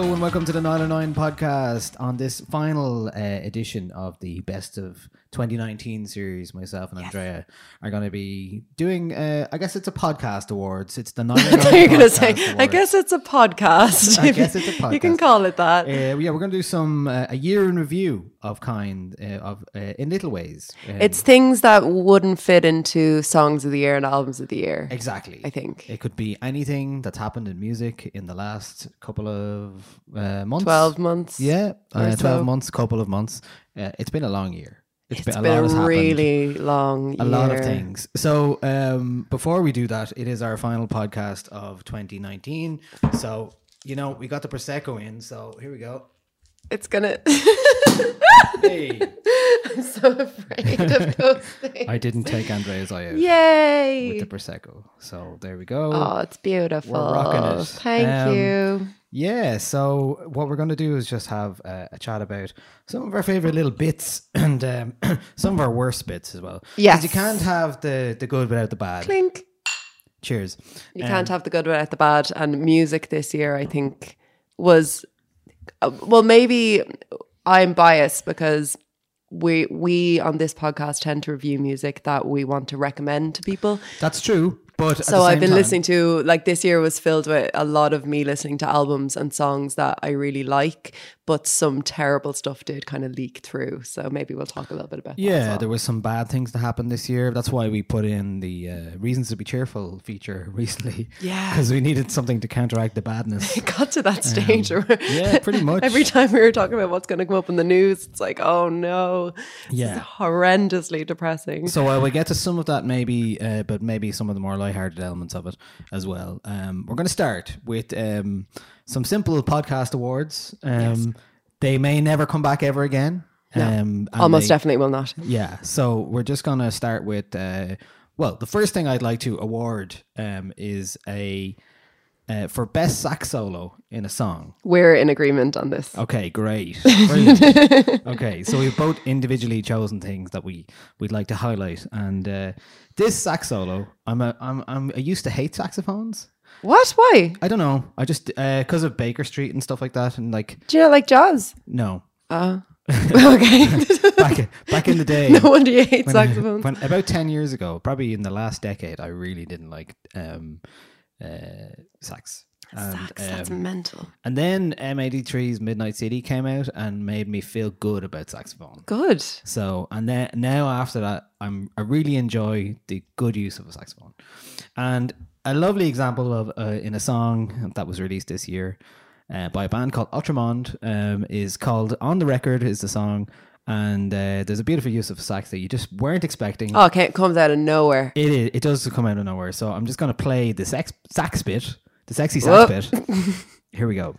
Hello and welcome to the 909 podcast on this final uh, edition of the Best of 2019 series. Myself and Andrea are going to be doing, uh, I guess it's a podcast awards. It's the 909 You're going to Podcast say, I guess it's a podcast. I guess it's a You can call it that. Uh, yeah, we're going to do some uh, a year in review of kind uh, of uh, in little ways. Um, it's things that wouldn't fit into songs of the year and albums of the year. exactly. I think. it could be anything that's happened in music in the last couple of uh, months. 12 months. Yeah, uh, twelve so. months, couple of months. Uh, it's been a long year. It's been, been a lot a happened. really long year. a lot of things. So um, before we do that, it is our final podcast of 2019. So you know we got the prosecco in. So here we go. It's to. Hey, I'm so afraid of those things. I didn't take Andrea's eye out Yay. with the prosecco. So there we go. Oh, it's beautiful. We're rocking it. Thank Um, you. Yeah, so what we're going to do is just have uh, a chat about some of our favorite little bits and um, some of our worst bits as well. Yes. you can't have the the good without the bad. Clink. Cheers. You Um, can't have the good without the bad. And music this year, I think, was uh, well. Maybe I'm biased because we we on this podcast tend to review music that we want to recommend to people. That's true, but So I've been time- listening to like this year was filled with a lot of me listening to albums and songs that I really like, but some terrible stuff did kind of leak through. So maybe we'll talk a little bit about that. Yeah, well. there was some bad things that happened this year. That's why we put in the uh, reasons to be cheerful feature recently. Yeah. because we needed something to counteract the badness. it got to that stage where Um, yeah, pretty much. every time we were talking about what's going to come up in the news, it's like, oh no, Yeah. horrendously depressing. So uh, we'll get to some of that maybe, uh, but maybe some of the more lighthearted elements of it as well. Um, we're going to start with um, some simple podcast awards. Um, They may never come back ever again. Um, Almost they- definitely will not. Yeah. So we're just going to start with, uh, well, the first thing I'd like to award um, is a uh, for best sax solo in a song. We're in agreement on this. Okay, great. Okay, so we've both individually chosen things that we we'd like to highlight, and uh, this sax solo, I'm a I'm I'm I used to hate saxophones. What? Why? I don't know. I just because of Baker Street and stuff like that, and like Do you not like jazz? no, Uh, okay. back back in the day. no wonder you hate when, saxophones. when about ten years ago, probably in the last decade, I really didn't like um, uh, sax. And, Sax, that's um, mental. and then M83's Midnight City came out and made me feel good about saxophone. Good. So, and then now after that, I'm I really enjoy the good use of a saxophone, and a lovely example of uh, in a song that was released this year uh, by a band called Ultramond um, is called "On the Record" is the song, and uh, there's a beautiful use of sax that you just weren't expecting. Oh, okay, it comes out of nowhere. It is. It does come out of nowhere. So I'm just going to play the sax sax bit, the sexy sax Whoop. bit. Here we go.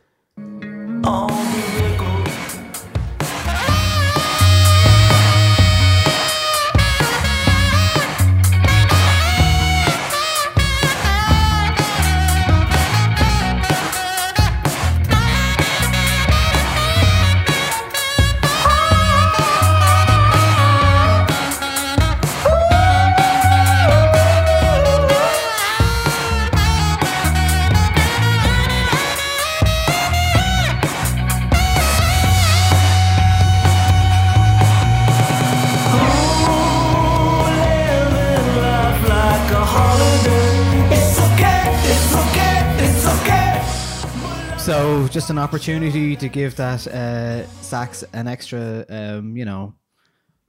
So just an opportunity to give that uh, sax an extra, um, you know,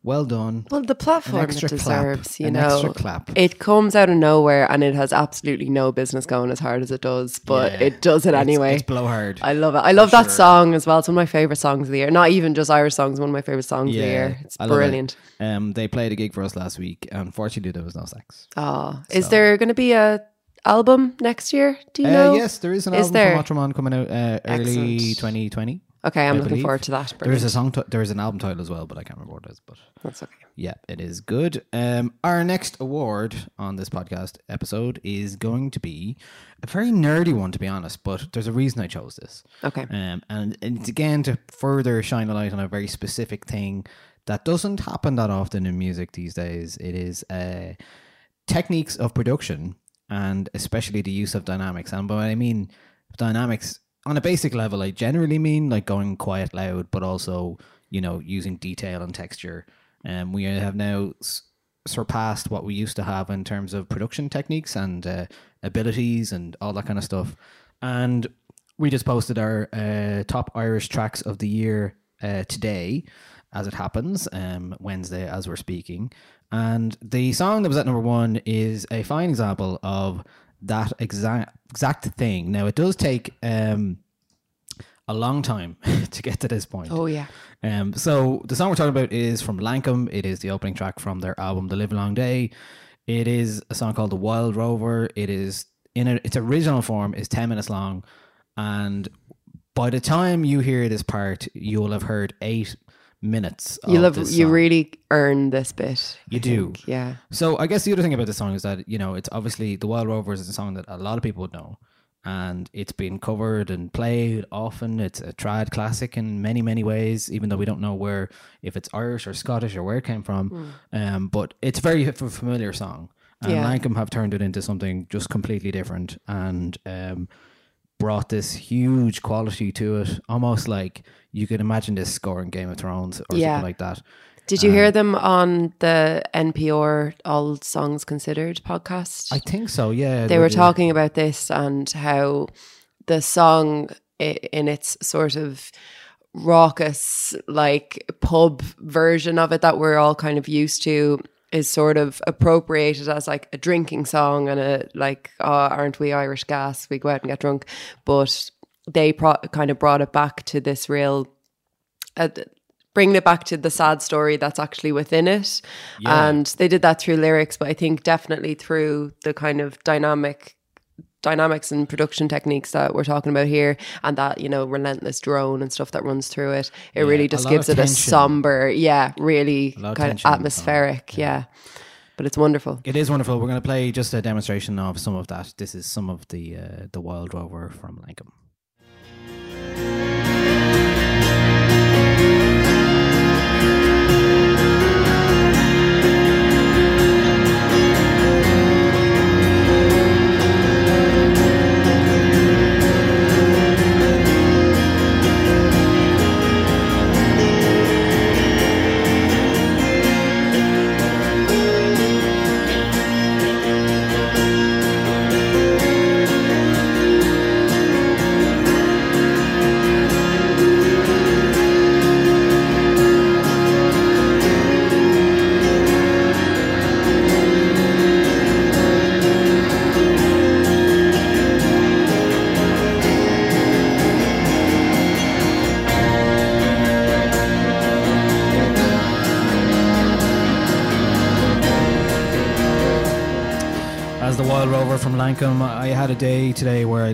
well done. Well, the platform it extra clap, deserves, you an know, extra clap. it comes out of nowhere and it has absolutely no business going as hard as it does, but Yeah. it does it It's- anyway. It's blowhard. I love it. I love that song as well. It's one of my favorite songs of the year. Not even just Irish songs, one of my favorite songs of the year. It's I love it. brilliant. Um, they played a gig for us last week. Unfortunately, there was no sax. Oh, is there going to be a album next year? Do you know? Uh, yes, there is an Is album there? from Otterman coming out uh, early Excellent. 2020. Okay, I'm I looking believe. forward to that. There is a song. T- there is an album title as well, but I can't remember what it is. But That's okay. yeah, it is good. Um, our next award on this podcast episode is going to be a very nerdy one, to be honest. But there's a reason I chose this. Okay. Um, and it's again to further shine a light on a very specific thing that doesn't happen that often in music these days. It is uh, techniques of production and especially the use of dynamics. And by I mean dynamics on a basic level, I generally mean like going quiet loud, but also, you know, using detail and texture. Um, we have now s- surpassed what we used to have in terms of production techniques and uh, abilities and all that kind of stuff. And we just posted our uh, top Irish tracks of the year uh, today, as it happens, um, Wednesday as we're speaking. And the song that was at number one is a fine example of that exact exact thing. Now it does take um, a long time to get to this point. Oh yeah. Um, so the song we're talking about is from Lankum. It is the opening track from their album The Live Long Day. It is a song called The Wild Rover. It is in a, its original form is ten minutes long, and by the time you hear this part, you will have heard eight minutes. You love you really earn this bit. You I do. think. Yeah. So I guess the other thing about the song is that you know it's obviously the Wild Rovers is a song that a lot of people would know, and it's been covered and played often. It's a trad classic in many many ways, even though we don't know where if it's Irish or Scottish or where it came from. Um, but it's a very familiar song, and Yeah. Lankum have turned it into something just completely different and um, brought this huge quality to it, almost like you could imagine this scoring Game of Thrones or Yeah. something like that. Did you hear Um, them on the NPR All Songs Considered podcast? I think so. Yeah, they were did. talking about this and how the song in its sort of raucous like pub version of it that we're all kind of used to is sort of appropriated as like a drinking song and a like oh, aren't we Irish gas we go out and get drunk but they pro- kind of brought it back to this real uh, bringing it back to the sad story that's actually within it. Yeah. And they did that through lyrics, but I think definitely through the kind of dynamic dynamics and production techniques that we're talking about here and that you know relentless drone and stuff that runs through it it Yeah, really just gives it a somber yeah really kind of tension in the song, atmospheric yeah. but it's wonderful It is wonderful. We're going to play just a demonstration of some of that. This is some of the uh, the Wild Rover from Lankum.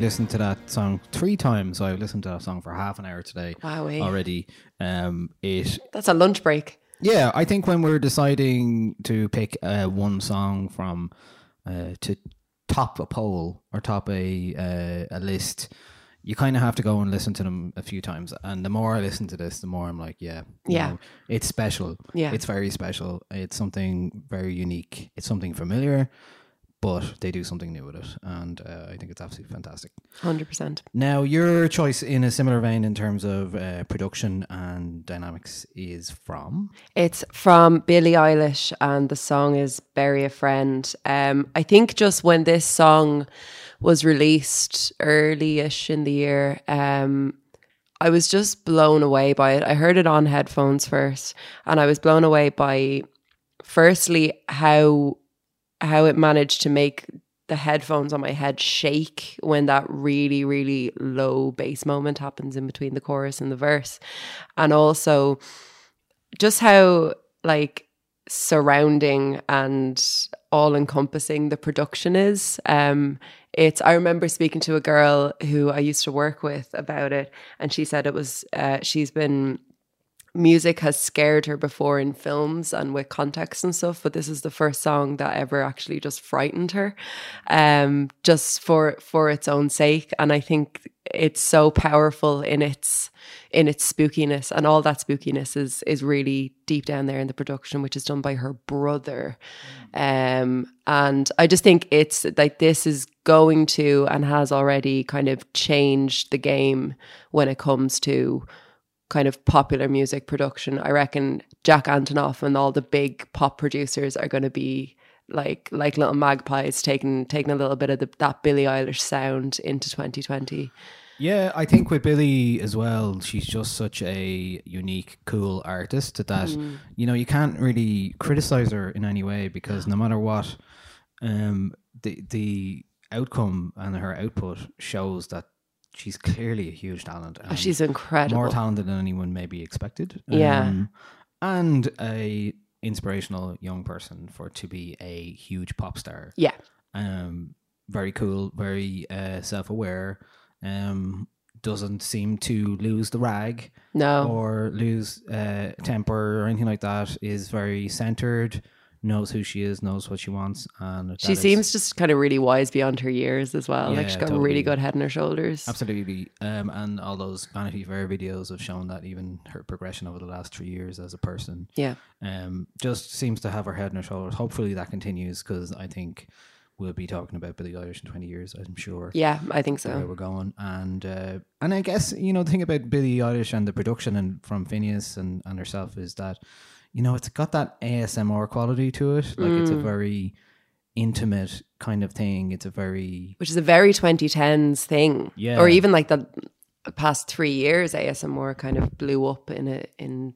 Listened to that song three times. I've listened to that song for half an hour today Wowee. already. Um, it That's a lunch break. yeah, I think when we're deciding to pick uh, one song from uh, to top a poll or top a uh, a list, you kind of have to go and listen to them a few times. And the more I listen to this, the more I'm like, yeah, Yeah. know, it's special. Yeah. it's very special. It's something very unique. It's something familiar, but they do something new with it, and uh, I think it's absolutely fantastic. 100%. Now, your choice in a similar vein in terms of uh, production and dynamics is from. It's from Billie Eilish, and the song is "Bury a Friend." Um, I think just when this song was released early-ish in the year, um, I was just blown away by it. I heard it on headphones first, and I was blown away by, firstly, how how it managed to make the headphones on my head shake when that really, really low bass moment happens in between the chorus and the verse. And also just how like surrounding and all encompassing the production is. Um it's I remember speaking to a girl who I used to work with about it and she said it was uh, she's been music has scared her before in films and with context and stuff but this is the first song that ever actually just frightened her um just for for its own sake. And i think it's so powerful in its in its spookiness. And all that spookiness is is really deep down there in the production which is done by her brother. Um and i just think it's like this is going to and has already kind of changed the game when it comes to kind of popular music production. I reckon Jack Antonoff and all the big pop producers are going to be like like little magpies taking taking a little bit of the, that Billie Eilish sound into 2020. Yeah, I think with Billie as well, she's just such a unique, cool artist that you know you can't really criticize her in any way because no matter what, um, the the outcome and her output shows that she's clearly a huge talent. Oh, and she's incredible. more talented than anyone maybe expected. Yeah. Um, and a inspirational young person for to be a huge pop star. yeah. Um, very cool, very uh, self aware. Um, doesn't seem to lose the rag No. or lose uh, temper or anything like that. Is very centered. Knows who she is. Knows what she wants. And she seems just kind of really wise beyond her years as well. like she's got a really good head on her shoulders. Absolutely. Um, and all those Vanity Fair videos have shown that even her progression over the last three years as a person Yeah. um, just seems to have her head on her shoulders. Hopefully that continues because I think we'll be talking about Billie Eilish in 20 years, I'm sure. Yeah, I think so. Where we're going. And uh, and I guess, you know, the thing about Billie Eilish and the production and from Finneas and, and herself is that, you know, it's got that ASMR quality to it. Like it's a Mm. very intimate kind of thing. It's a very Which is a very 2010s thing. Yeah. Or even like the past three years, ASMR kind of blew up in a in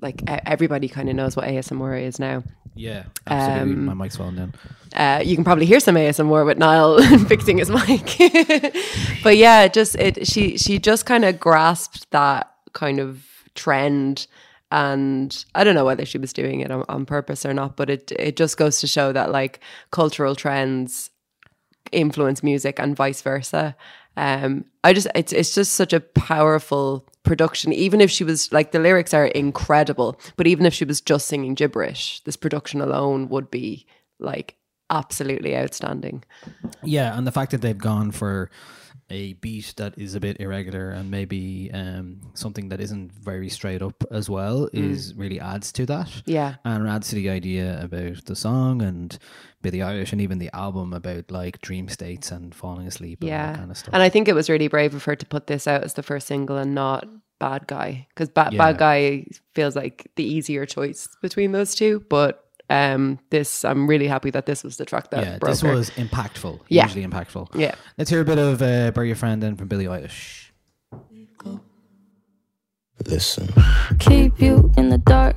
like everybody kind of knows what ASMR is now. yeah, absolutely. Um, My mic's falling down. Uh, you can probably hear some ASMR with Niall fixing his mic. but yeah, just it she she just kind of grasped that kind of trend and I don't know whether she was doing it on, on purpose or not, but it it just goes to show that like cultural trends influence music and vice versa. Um, I just it's it's just such a powerful production. Even if she was like the lyrics are incredible, but even if she was just singing gibberish, this production alone would be like absolutely outstanding. Yeah, and the fact that they've gone for a beat that is a bit irregular and maybe um, something that isn't very straight up as well is really adds to that. Yeah. And adds to the idea about the song and Billie Eilish and even the album about like dream states and falling asleep and Yeah. that kind of stuff. And I think it was really brave of her to put this out as the first single and not Bad Guy because ba- Yeah. Bad Guy feels like the easier choice between those two. But um, this, I'm really happy that this was the track that yeah, broke this her. was impactful. Yeah. Hugely impactful. Yeah. Let's hear a bit of uh, Bury Your Friend then from Billie Eilish. Listen. keep you in the dark.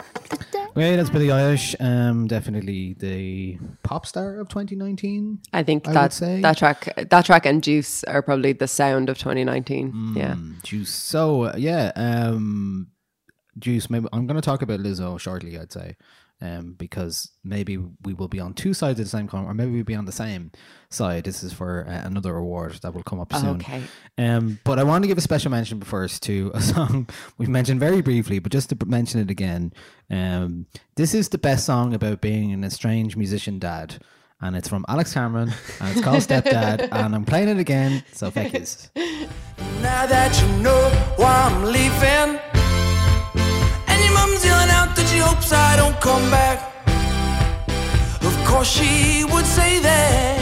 Okay, that's Billie Eilish. Um, definitely the pop star of 2019. I think I that say. that track, that track, and Juice are probably the sound of 2019. Yeah, Mm, Juice. So uh, yeah, um, Juice. Maybe I'm going to talk about Lizzo shortly. I'd say, um, because maybe we will be on two sides of the same coin, or maybe we'll be on the same side. This is for uh, another award that will come up soon. Okay. Um, but I want to give a special mention first to a song we've mentioned very briefly, but just to mention it again. Um, this is the best song about being an estranged musician dad. And it's from Alex Cameron, and it's called Stepdad, and I'm playing it again, so feck is. Now that you know why I'm leaving, hopes I don't come back. Of course, she would say that.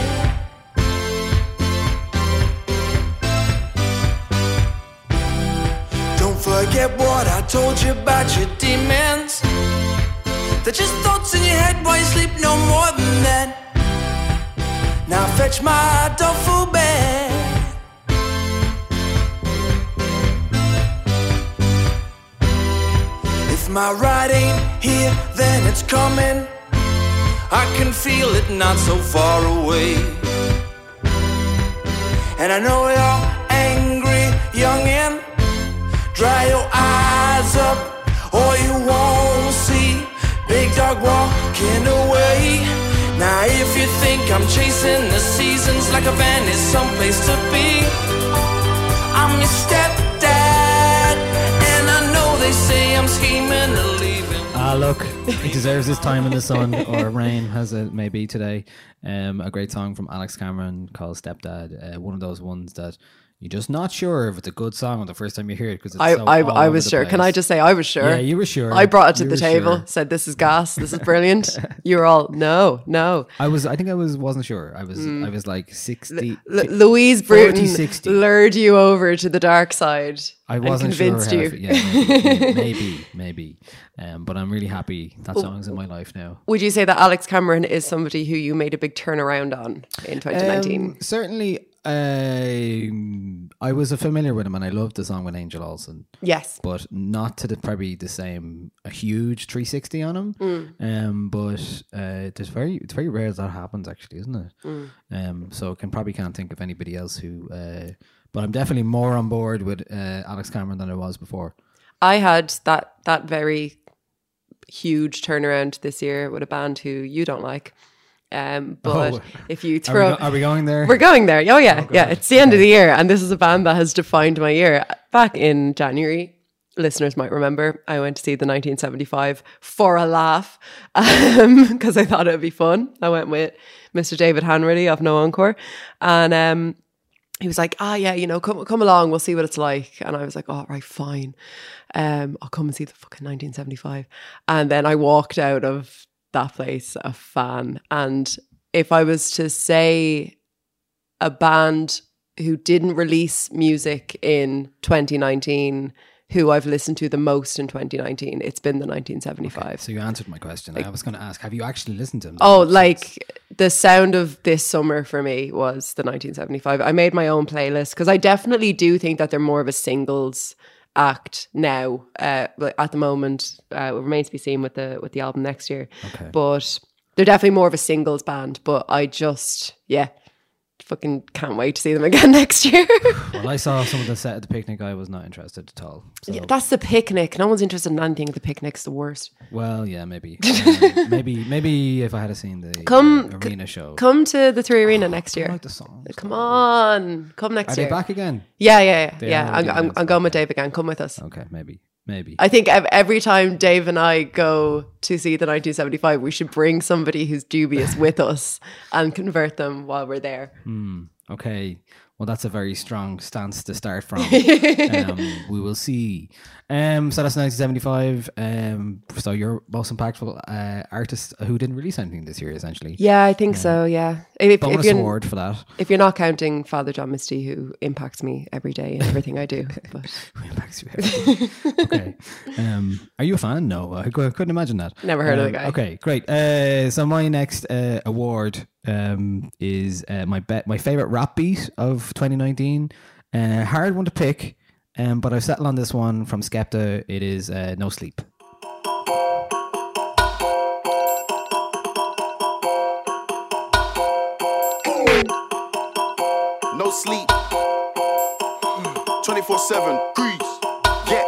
Don't forget what I told you about your demons. They're just thoughts in your head while you sleep, no more than that. Now fetch my duffel bag. My ride ain't here, then it's coming. I can feel it not so far away. And I know you're angry, youngin'. Dry your eyes up, or you won't see Big Dog walking away. Now, if you think I'm chasing the seasons like a van is someplace to be, I'm your say I'm scheming. Ah, look, he deserves his time in the sun or rain, as it may be today. Um, a great song from Alex Cameron called "Stepdad." Uh, one of those ones that you're just not sure if it's a good song on the first time you hear it because I, so I, I was sure. Can I just say I was sure? Yeah, you were sure. I brought it to You the table, sure. said this is gas, this is brilliant. you were all no, no. I was. I think I was. Wasn't sure. I was. I was like sixty. L- Louise 40, Bruton 60. lured you over to the dark side. I wasn't convinced sure. you. Yeah, maybe, maybe, maybe. Um, but I'm really happy that song's in my life now. Would you say that Alex Cameron is somebody who you made a big turnaround on in 2019? Um, certainly, um, I was familiar with him, and I loved the song with Angel Olsen. yes. but not to the probably the same a huge 360 on him. Um, but uh, it's very it's very rare that happens actually, isn't it? Um, so I can probably can't think of anybody else who. Uh, but I'm definitely more on board with uh, Alex Cameron than I was before. I had that that very huge turnaround this year with a band who you don't like. Um, but Oh. if you Are we, throw, go- are we going there? We're going there. Oh yeah, yeah. It's the end of the year, and this is a band that has defined my year. Back in January, listeners might remember, I went to see the 1975 for a laugh because I thought it would be fun. I went with Mr. David Hanratty of No Encore, and um, he was like, "Ah, yeah, you know, come come along, we'll see what it's like." And I was like, "All right, fine. Um, I'll come and see the fucking 1975." And then I walked out of that place a fan. And if I was to say a band who didn't release music in 2019 who I've listened to the most in 2019 it's been the 1975 so you answered my question. I was going to ask, have you actually listened to him? Oh, like the sound of this summer for me was the 1975. I made my own playlist because I definitely do think that they're more of a singles act now. Uh, at the moment, uh, it remains to be seen with the with the album next year. Okay. But they're definitely more of a singles band. But I just, yeah, fucking can't wait to see them again next year. Well, I saw some of the set at the picnic. I was not interested at all. So, Yeah, That's the picnic. No one's interested in anything. The picnic's the worst. well, yeah, maybe, Um, maybe, maybe if I had seen the Come- uh, arena show, Come to the Three Arena next I year. like the songs. Come on, come next Are year. they back again? Yeah, yeah, yeah. They yeah. I'm, I'm. I'm going with Dave again. Come with us. Okay, maybe, maybe. I think every time Dave and I go to see the 1975, we should bring somebody who's dubious with us and convert them while we're there. Hmm. Okay. Well, that's a very strong stance to start from. um, we will see. Um, so that's 1975. Um, so your most impactful uh, artist who didn't release anything this year, essentially. Yeah, I think so. Yeah, if, if Bonus you're award for that. if you're not counting Father John Misty, who impacts me every day in everything I do, but Impacts you okay. Um, are you a fan? No, I couldn't imagine that. Never heard of the Um, guy. Okay, great. Uh, so my next uh, award um, is uh, my bet, my favorite rap beat of 2019. Uh, hard one to pick, um, but I've settled on this one from Skepta. It is uh, No Sleep. No sleep. 24 7. Grease. Yeah.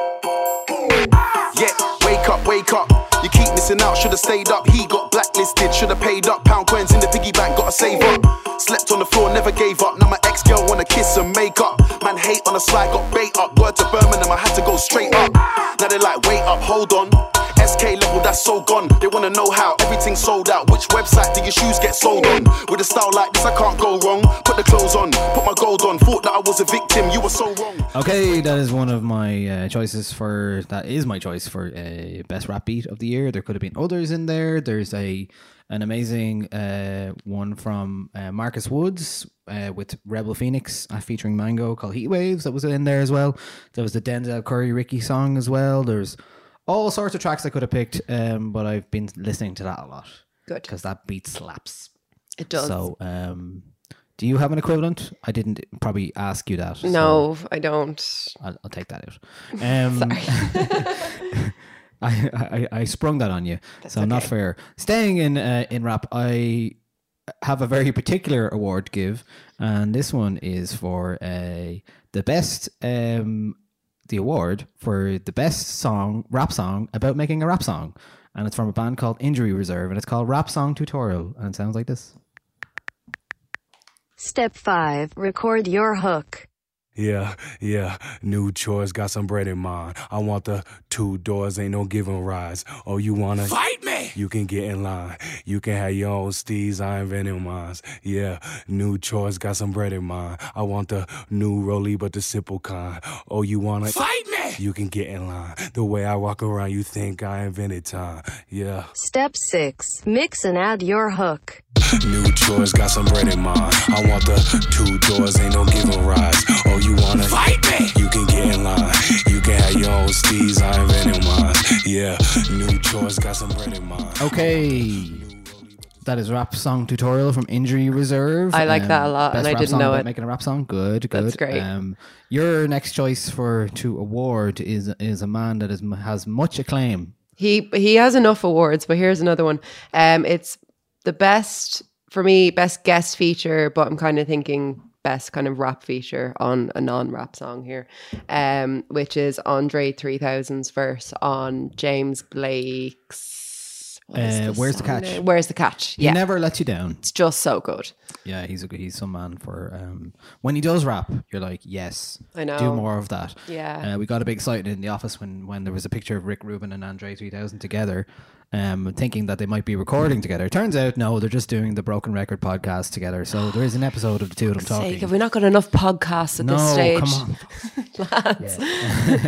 Yeah. Wake up, wake up. You keep missing out, should've stayed up. He got blacklisted, should've paid up. Pound coins in the piggy bank, gotta save up. Slept on the floor, never gave up. Now my ex girl wanna kiss and make up. Man hate on the slide, got bait up. Word to Birmingham, I had to go straight up. Now they like, wait up, hold on. SK level, that's so gone. They wanna know how everything's sold out. Which website do your shoes get sold on? With a style like this, I can't go wrong. Put the clothes on, put my gold on. Thought that I was a victim, you were so wrong. Okay, that is one of my uh, choices for that is my choice for uh, best rap beat of the year. There could have been others in there. There's a an amazing uh, one from uh, Marcus Woods uh, with Rebel Phoenix uh, featuring Mango called Heat Waves that was in there as well. There was the Denzel Curry Ricky song as well. There's all sorts of tracks I could have picked, um, but I've been listening to that a lot. Good. because that beat slaps. it does. So, um, do you have an equivalent? I didn't probably ask you that. so- no, I don't. I'll, I'll take that out. Um, I, I I sprung that on you, so not fair. Staying in uh, in rap, I have a very particular award to give, and this one is for uh, the best um the award for the best song rap song about making a rap song, and it's from a band called Injury Reserve, and it's called Rap Song Tutorial, and it sounds like this. Step 5. Record your hook. Yeah, yeah, new chores, got some bread in mind. I want the two doors, ain't no giving rise. Oh, you wanna Fight me! You can get in line. You can have your own steez, I invented mine. Yeah, new chores, got some bread in mind. I want the new rollie, but the simple kind. Oh, you wanna Fight me! You can get in line. The way I walk around, you think I invented time. Yeah. Step 6. Mix and add your hook. New chores, got some bread in mind. I want the two doors, ain't no giving rides. Oh, you wanna Fight me! You can get in line. You can have your own steez, I invented mine. Yeah, new chores, got some bread in mind. Okay. That is rap song tutorial from Injury Reserve. I like that a lot, and I didn't know it. Making a rap song, good, good. That's great. Um, your next choice for to award is is a man that is has much acclaim. He he has enough awards, but here's another one. Um, it's the best for me, best guest feature, but I'm kind of thinking best kind of rap feature on a non-rap song here, um, which is Andre 3000's verse on James Blake's. What is Uh, Where's the Catch? name? Where's the catch? He Yeah, never lets you down. it's just so good. Yeah, he's a good- he's some man for um when he does rap, you're like, yes, I know. do more of that. Yeah. uh, we got a big excited in the office when when there was a picture of Rick Rubin and Andre 3000 together, um, thinking that they might be recording together. Turns out, no, they're just doing the Broken Record podcast together. So there is an episode of the two of them talking. Sake, have we not got enough podcasts at no, this stage? come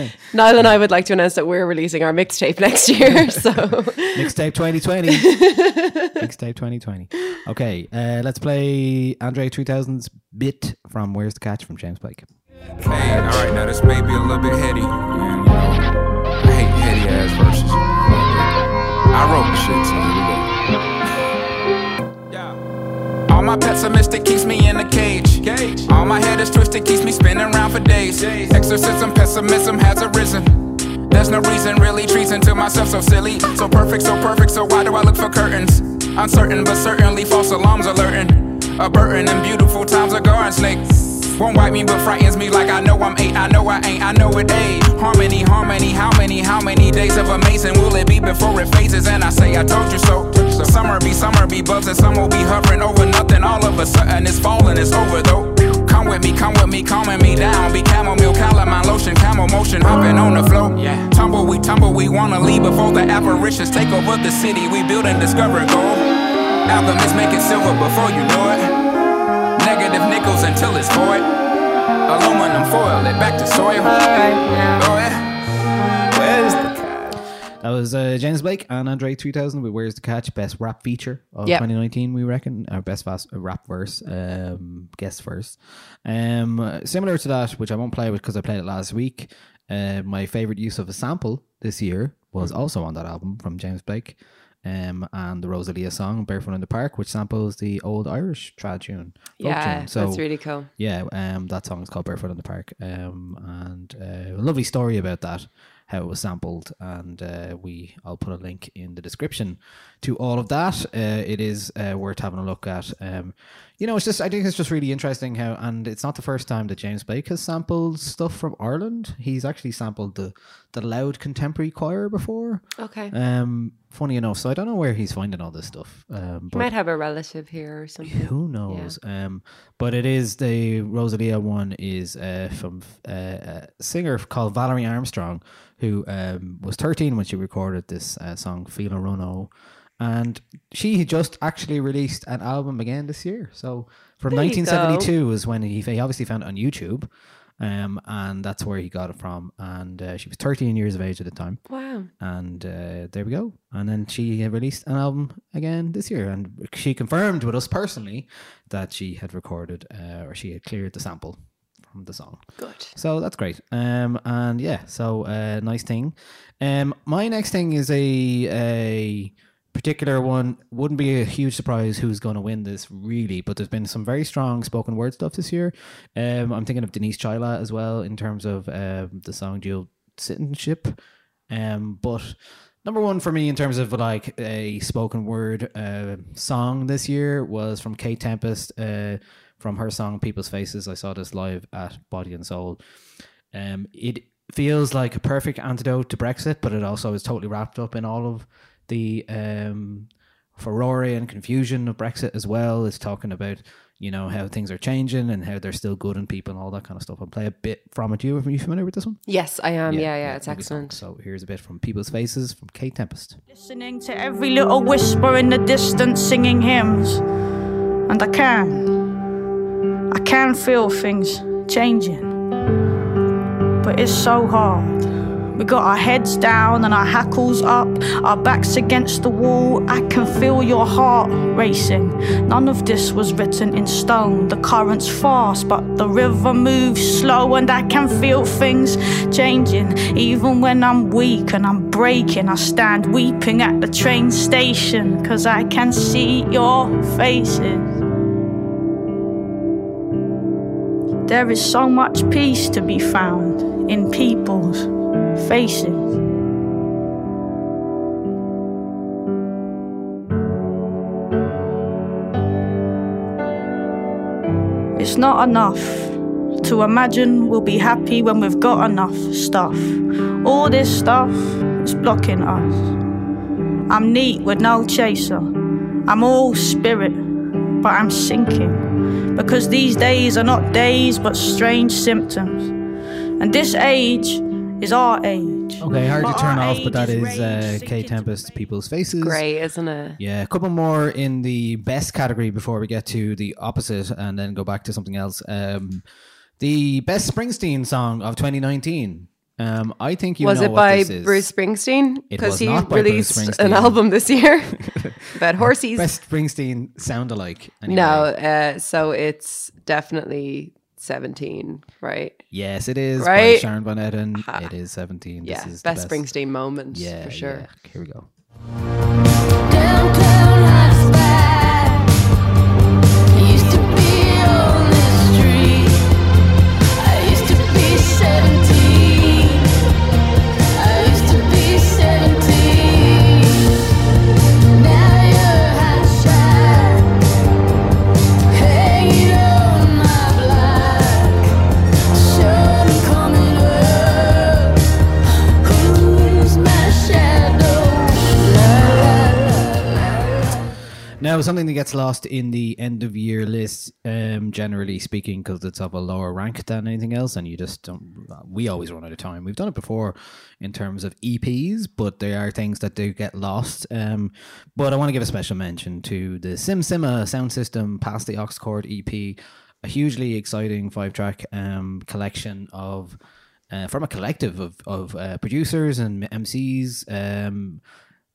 on. Niall and I would like to announce that we're releasing our mixtape next year. So Mixtape 2020. Mixtape 2020. Okay, uh, let's play Andre 3000's bit from Where's the Catch from James Blake. Hey, all right, now this may be a little bit heady, and you know, I hate heady ass verses. I wrote the shit, so here we go. Yeah. All my pessimistic keeps me in a cage. cage. All my head is twisted, keeps me spinning around for days. Exorcism, pessimism has arisen. There's no reason, really treason to myself so silly. So perfect, so perfect, so why do I look for curtains? Uncertain, but certainly false alarms alerting. A burden and beautiful times are garden snake. Won't wipe me, but frightens me like I know I'm eight. I know I ain't, I know it ain't. Harmony, harmony, how many, how many days of amazing will it be before it phases? And I say, I told you so. So summer be, summer be buzzing, some will be hovering over nothing. All of a sudden it's falling, it's over though. Come with me, come with me, calming me down. Be chamomile, calamine lotion, camel motion, hopping on the flow. Yeah. Tumble, we tumble, we wanna leave before the apparitions take over the city. We build and discover gold. Alchemists make it silver before you know it. Negative nickels until it's void. Aluminum foil it back to soil. Oh yeah. Where's the That was uh, James Blake and Andre 3000 with Where's the Catch? Best rap feature of Yep. 2019, we reckon. Our best fast, uh, rap verse, um, guest verse. Um, similar to that, which I won't play with because I played it last week. Uh, my favorite use of a sample this year was also on that album from James Blake. Um, and the Rosalia song "Barefoot in the Park," which samples the old Irish trad tune. Yeah, tune. So that's really cool. yeah, um, that song is called Barefoot in the Park. Um, and uh, a lovely story about that, how it was sampled. And uh, we, I'll put a link in the description to all of that. Uh, it is uh, worth having a look at. You know, it's just, I think it's just really interesting how, and it's not the first time that James Blake has sampled stuff from Ireland. He's actually sampled the, the Loud Contemporary Choir before. Okay. Um, funny enough, so I don't know where he's finding all this stuff. Um, might have a relative here or something. who knows? Um, but it is the Rosalia one is uh, from uh, a singer called Valerie Armstrong, who um, was 13 when she recorded this uh, song "Feel a Runo," and she just actually released an album again this year. So from There 1972 is when he, he obviously found it on YouTube. Um, and that's where he got it from. And uh, she was 13 years of age at the time. Wow. And uh, there we go. And then she released an album again this year, and she confirmed with us personally that she had recorded uh, or she had cleared the sample from the song. Good. So that's great. Um, and yeah, so uh, nice thing. Um, my next thing is a a particular one. Wouldn't be a huge surprise who's going to win this really, but there's been some very strong spoken word stuff this year. Um, I'm thinking of Denise Chaila as well in terms of um, the song "Dual Citizenship." Um, but number one for me in terms of like a spoken word uh, song this year was from Kate Tempest. Uh, from her song "People's Faces." I saw this live at Body and Soul. Um, it feels like a perfect antidote to Brexit, but it also is totally wrapped up in all of the um, furore and confusion of Brexit as well. It's talking about you know how things are changing and how they're still good in people and all that kind of stuff. I'll play a bit from it. You are you familiar with this one? Yes, I am. Yeah, yeah, it's lovely song. excellent. So here's a bit from People's Faces from Kate Tempest. Listening to every little whisper in the distance singing hymns. And I can. I can feel things changing. But it's so hard. We got our heads down and our hackles up, our backs against the wall. I can feel your heart racing. None of this was written in stone. The current's fast, but the river moves slow, and I can feel things changing. Even when I'm weak and I'm breaking, I stand weeping at the train station, cause I can see your faces. There is so much peace to be found in people's faces. It's not enough to imagine we'll be happy when we've got enough stuff. All this stuff is blocking us. I'm neat with no chaser. I'm all spirit, but I'm sinking. Because these days are not days but strange symptoms. And this age is our age. Okay, hard to turn off, but that is, age is uh, Kate Tempest, People's Faces. Great, isn't it? Yeah, a couple more in the best category before we get to the opposite and then go back to something else. Um, the best Springsteen song of 2019. Um, I think you was know it what by this is. Bruce Springsteen? Because he not by Bruce released an album this year about horses. Best Springsteen sound alike. Anyway. No, uh, so it's definitely 17, right? Yes, it is. By Right? Sharon Van Etten. It is 17. Yeah, this is the best Springsteen moment Yeah, for sure. yeah. Here we go. Now, something that gets lost in the end of year list, um, generally speaking, because it's of a lower rank than anything else, and you just don't. We always run out of time. We've done it before in terms of EPs, but there are things that do get lost. Um, but I want to give a special mention to the Sim Simma sound system past the aux cord EP. a hugely exciting five track um, collection of uh, from a collective of of uh, producers and MCs. Um,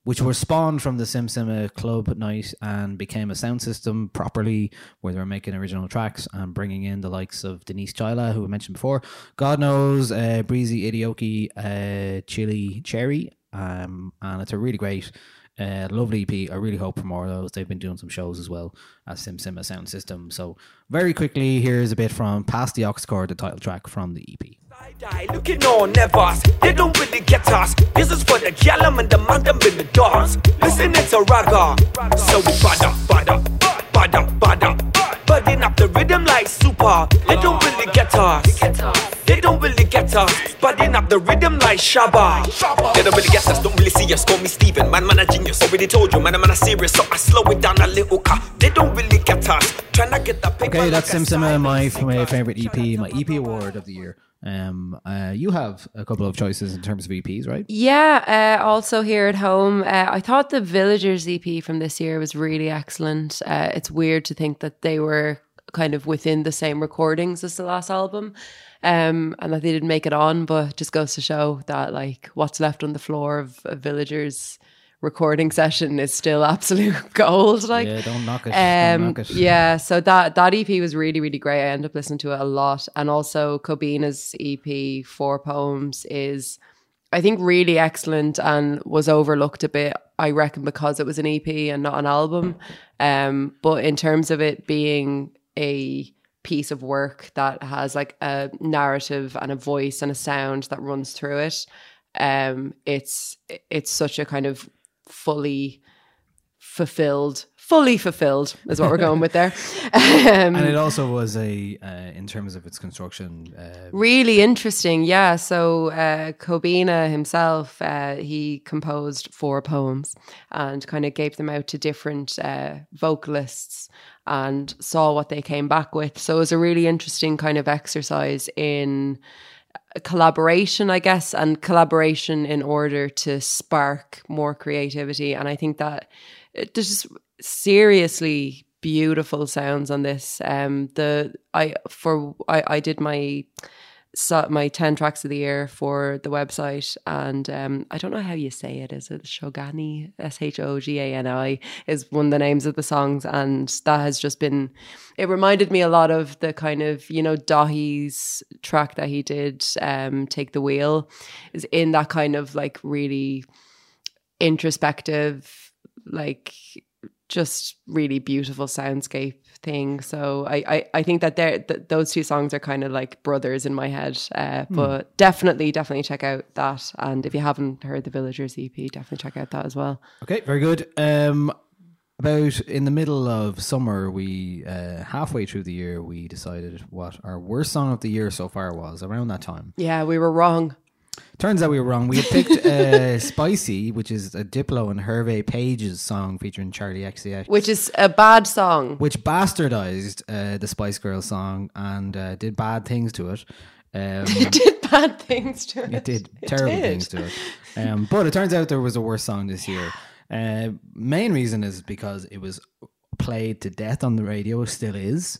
which were spawned from the Sim Simma club night and became a sound system properly, where they were making original tracks and bringing in the likes of Denise Chaila, who we mentioned before, God knows, uh, Breezy Idioki, uh, Chili Cherry, um, and it's a really great. Uh, lovely EP. I really hope for more of those. They've been doing some shows as well as Sim Simma Sound System. So, very quickly, here's a bit from Past the Aux Cord, the title track from the E Die looking on nevers. They don't really get us. This is for the gallum and the man in the doors. Listen, it's a ragga. So we bada, bada, bada, bada. Budding up the rhythm like super. They don't really get us. They don't really get us. Budding up the rhythm like Shabba. They don't really get us, don't really see us. Call me Steven, man, man, a genius. Already told you, man, I'm man, a serious. So I slow it down a little. Car. They don't really get us. Trying to get the paper. Okay, that's a Sim Simma, my, my favorite EP, my EP award of the year. Um, uh, you have a couple of choices in terms of EPs, right? Yeah, uh, also here at home, uh, I thought the Villagers EP from this year was really excellent. Uh, it's weird to think that they were kind of within the same recordings as the last album, um, and that they didn't make it on, but just goes to show that like what's left on the floor of a Villagers recording session is still absolute gold. Like, Yeah, don't knock it, Um, knock it. yeah, so that that EP was really really great. I end up listening to it a lot, and also Kobina's EP Four Poems is. I think really excellent and was overlooked a bit. I reckon because it was an EP and not an album. Um, but in terms of it being a piece of work that has like a narrative and a voice and a sound that runs through it, um, it's it's such a kind of fully fulfilled, fully fulfilled is what we're going with there. Um, and it also was a, uh, in terms of its construction, uh, Really interesting, yeah. So uh, Kobina himself, uh, he composed four poems and kind of gave them out to different uh, vocalists and saw what they came back with. So it was a really interesting kind of exercise in collaboration, I guess, and collaboration in order to spark more creativity. And I think that there's just seriously beautiful sounds on this. Um, the I for I, I did my so my 10 tracks of the year for the website. And um I don't know how you say it. Is it Shogani S H O G A N I is one of the names of the songs. And that has just been it reminded me a lot of the kind of you know Dahi's track that he did um Take the Wheel. Is in that kind of like really introspective like just really beautiful soundscape thing. So I I, I think that they're, th- those two songs are kind of like brothers in my head. Uh, Hmm. But definitely, definitely check out that. And if you haven't heard the Villagers EP, definitely check out that as well. Okay, very good. Um, about in the middle of summer, we uh, halfway through the year, we decided what our worst song of the year so far was. Around that time, Yeah, we were wrong. Turns out we were wrong. We had picked uh, "Spicy," which is a Diplo and Hervé Pagez song featuring Charli XCX, Which is a bad song. which bastardized uh, the Spice Girls song and uh, did bad things to it. Um, It did bad things to it. it did terrible did. things to it. Um, but it turns out there was a worse song this year. Uh, main reason is because it was played to death on the radio, still is.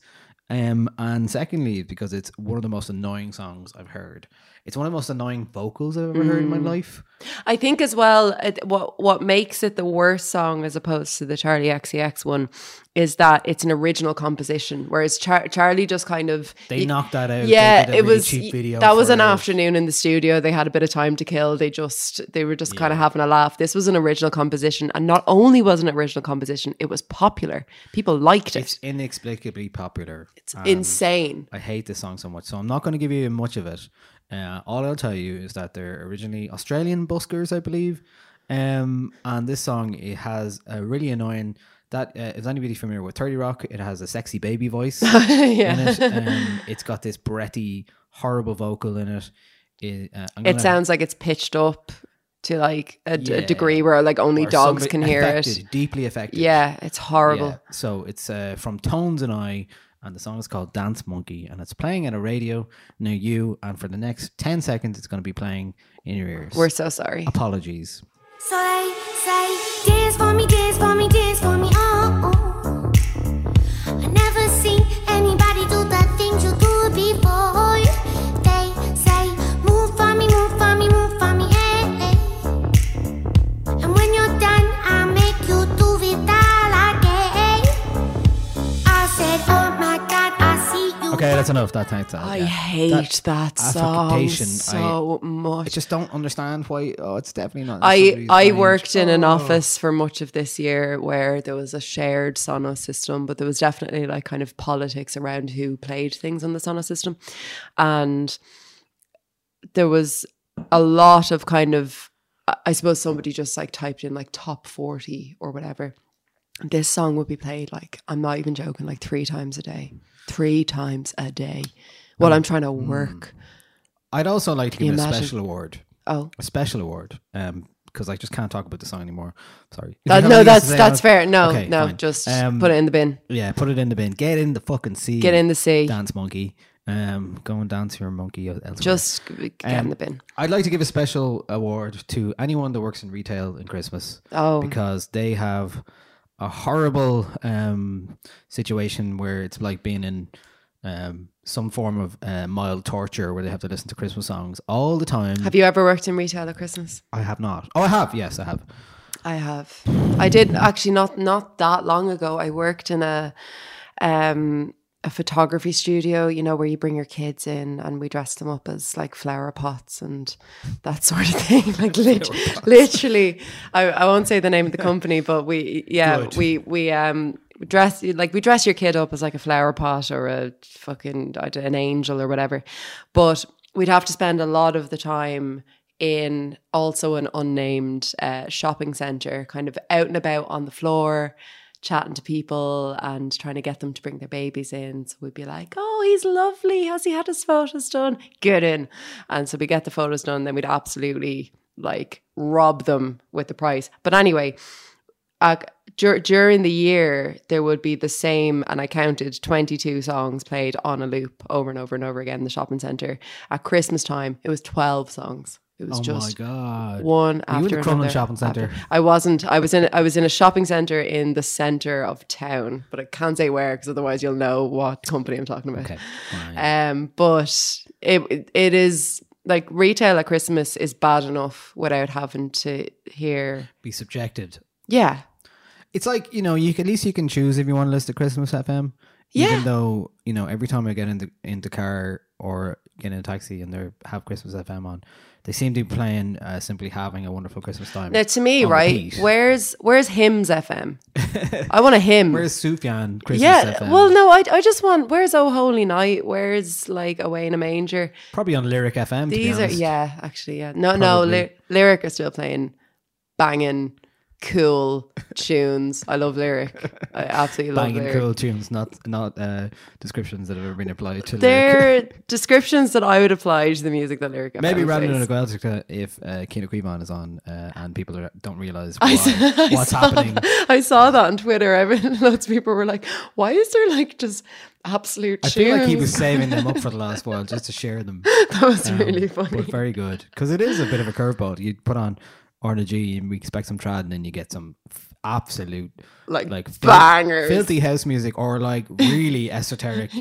Um, and secondly, because it's one of the most annoying songs I've heard. It's one of the most annoying vocals I've ever heard in my Mm. life. I think as well, it, what what makes it the worst song as opposed to the Charli XCX one is that it's an original composition, whereas Char- Charli just kind of They knocked that out. Yeah, it really was cheap video that was an it. afternoon in the studio. They had a bit of time to kill. They just they were just kind of having a laugh. This was an original composition, and not only was an original composition, it was popular. People liked it. It's inexplicably popular. It's insane. I hate this song so much, so I'm not going to give you much of it. Uh, all I'll tell you is that they're originally Australian buskers, I believe. Um, and this song it has a really annoying. That uh, is anybody familiar with Thirty Rock? It has a sexy baby voice Yeah. in it. Um, it's got this breathy, horrible vocal in it. It, uh, It sounds like it's pitched up to like a, d- a Yeah. degree where like only or dogs can hear affected, it. Deeply affected. Yeah, it's horrible. Yeah. So it's uh, from Tones and I, and the song is called Dance Monkey, and it's playing at a radio near you. And for the next 10 seconds, it's going to be playing in your ears. We're so sorry. Apologies. So they say, dance for me, dance Okay, that's enough. That thanks. That, I yeah. hate that, song so I, much. I just don't understand why. Oh, it's definitely not. I I range. worked in an Oh. office for much of this year where there was a shared Sonos system, but there was definitely like kind of politics around who played things on the Sonos system, and there was a lot of kind of I- I suppose somebody just like typed in like top forty or whatever. This song would be played like I'm not even joking, like three times a day, three times a day, while I'm trying to work. I'd also like to Can give it a imagine? special award. Oh. a special award. Um, because I just can't talk about the song anymore. Sorry. That- no, that's say that's fair. No, Okay, no, fine. just Um, put it in the bin. Yeah, put it in the bin. Get in the fucking sea. Get in the sea. Dance monkey. Um, go and dance your monkey elsewhere. Just get in Um, the bin. I'd like to give a special award to anyone that works in retail in Christmas. Oh. because they have a horrible um, situation where it's like being in um, some form of uh, mild torture where they have to listen to Christmas songs all the time. Have you ever worked in retail at Christmas? I have not. Oh, I have. Yes, I have. I have. I did actually not not that long ago. I worked in a um a photography studio, you know, where you bring your kids in and we dress them up as like flower pots and that sort of thing. Like lit- literally, I, I won't say the name of the company, but we yeah Good. we we um dress like we dress your kid up as like a flower pot or a fucking I don't- an angel or whatever, but we'd have to spend a lot of the time in also an unnamed uh, shopping center, kind of out and about on the floor, chatting to people and trying to get them to bring their babies in. So we'd be like, "Oh, he's lovely. Has he had his photos done? Get in." And so we get the photos done, then we'd absolutely like rob them with the price. But anyway, uh, dur- during the year there would be the same and i counted 22 songs played on a loop over and over and over again in the shopping center at christmas time it was 12 songs it was Oh my just God. one Were you in after the Crumlin shopping after- centre? i wasn't i was in i was in a shopping center in the center of town but i can't say where because otherwise you'll know what company i'm talking about Okay. um but it it- is like retail at christmas is bad enough without having to hear Be subjected. yeah It's like you know, you at least you can choose if you want to listen to Christmas FM. Yeah. Even though you know, every time I get in the in the car or get in a taxi and they have Christmas FM on, they seem to be playing uh, simply having a wonderful Christmas time. Now, to me, right? repeat. Where's Where's hymns FM? I want a hymn. Where's Sufjan Christmas yeah. FM? Well, no, I, I just want. Where's Oh Holy Night? Where's like Away in a Manger? Probably on Lyric FM. These are yeah, actually yeah. No, no, Ly- lyric are still playing, banging, cool tunes. I love lyric. I absolutely love banging lyric. cool tunes, not not uh, descriptions that have ever been applied to. lyric. They're descriptions that I would apply to the music that lyric. Maybe rather than a Gaeltachta, if uh, Cian Ó Cíobháin is on uh, and people are, don't realize why, saw- I what's saw happening. I saw that on Twitter. I mean, loads of people were like, "Why is there like just absolute?" I feel like he was saving them up for the last while just to share them. That was Um, really funny. but very good because it is a bit of a curveball. You put on RnaG and we expect some trad, and then you get some absolute Like like bangers. filthy house music, or like really esoteric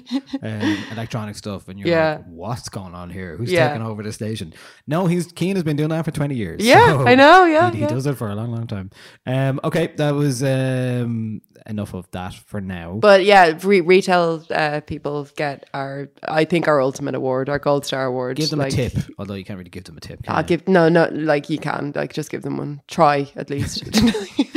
um, electronic stuff, and you're Yeah. like, "What's going on here? Who's Yeah. taking over the station?" No, he's Cian has been doing that for twenty years. Yeah, I know, yeah, he, yeah. does it for a long, long time. Um, okay, that was um, enough of that for now. But yeah, re- retail uh, people get our, I think, our ultimate award, our gold star award. give them like, a tip, although you can't really give them a tip. I'll you? give no, no, like you can, like just give them one. Try at least.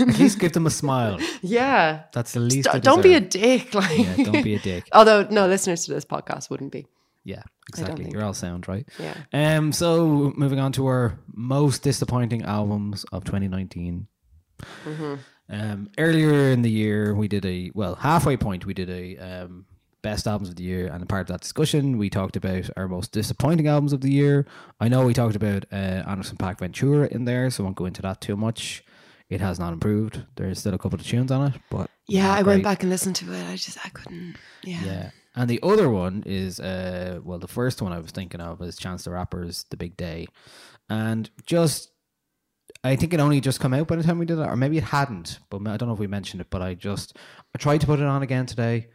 At least give them a smile. yeah, That's the least. St- don't be a dick. Like, Yeah, don't be a dick. Although no listeners to this podcast wouldn't be. Yeah, exactly. You're all sound, right? Yeah. Um. So moving on to our most disappointing albums of 2019. Mhm. Um. Earlier in the year, we did a well halfway point. We did a um best albums of the year, and a part of that discussion, we talked about our most disappointing albums of the year. I know we talked about uh, Anderson Paak Ventura in there, so I won't go into that too much. It has not improved. There's still a couple of tunes on it, but Yeah, I great. went back and listened to it. I just I couldn't. Yeah. Yeah. And the other one is, uh, well, the first one I was thinking of is Chance the Rapper's The Big Day. And just, I think it only just come out by the time we did it, or maybe it hadn't, but I don't know if we mentioned it, but I just, I tried to put it on again today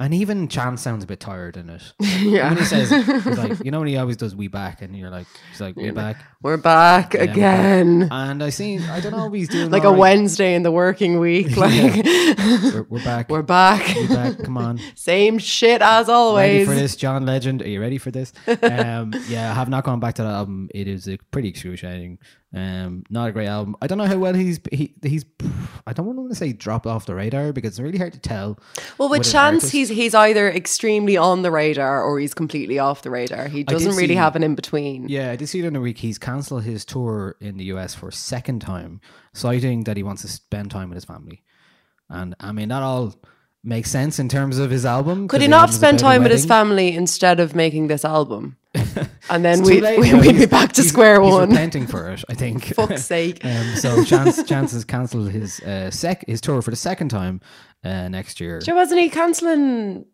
And even Chance sounds a bit tired in it. Yeah. When he says, he's like, you know, when he always does "we back," and you're like, he's like, "we You're back." We're back Yeah, we're back. again. And I seen, I don't know he's doing like a all right. Wednesday in the working week. Like We're, we're back. we're back. We're back. Come on. Same shit as always. Ready always. for this, John Legend? Are you ready for this? Um, yeah, I have not gone back to that album. It is a pretty excruciating. Um, not a great album. I don't know how well he's he he's. I don't want to say dropped off the radar because it's really hard to tell. Well, with Chance, he's he's either extremely on the radar or he's completely off the radar. He doesn't really see- have an in between. Yeah, I did see it in the week. He's cancelled his tour in the US for a second time, citing that he wants to spend time with his family. And I mean, that all makes sense in terms of his album. Could he not spend time with his family instead of making this album? And then we we we'd be back to square he's one. repenting for it, I think. Fuck's sake. um, so Chance Chance has cancelled his uh, sec his tour for the second time uh, next year. Sure, wasn't he cancelling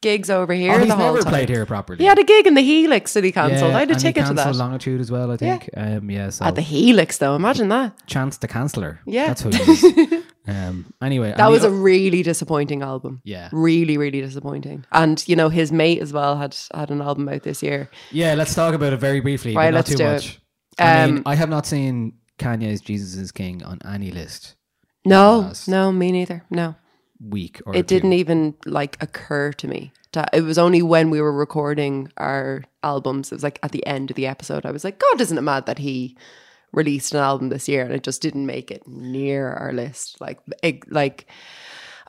gigs over here Oh, the he's whole never time? played here properly. He had a gig in the Helix that he cancelled. Yeah, I had a ticket to that. cancelled Longitude as well, I think. Um, yeah, so At the Helix, though, imagine that. Chance the Canceller. Yeah. that's who he is. um, anyway, That was the- a really disappointing album. Yeah. really, really disappointing. And you know, his mate as well had had an album out this year. Yeah, let's talk about it very briefly, Right, but not too do it. much. I mean, Um, I have not seen Kanye's "Jesus is King" on any list No, no, me neither. No, week or it didn't even like occur to me. That it was only when we were recording our albums. It was like at the end of the episode. I was like, God, isn't it mad that he released an album this year and it just didn't make it near our list? Like, it, like.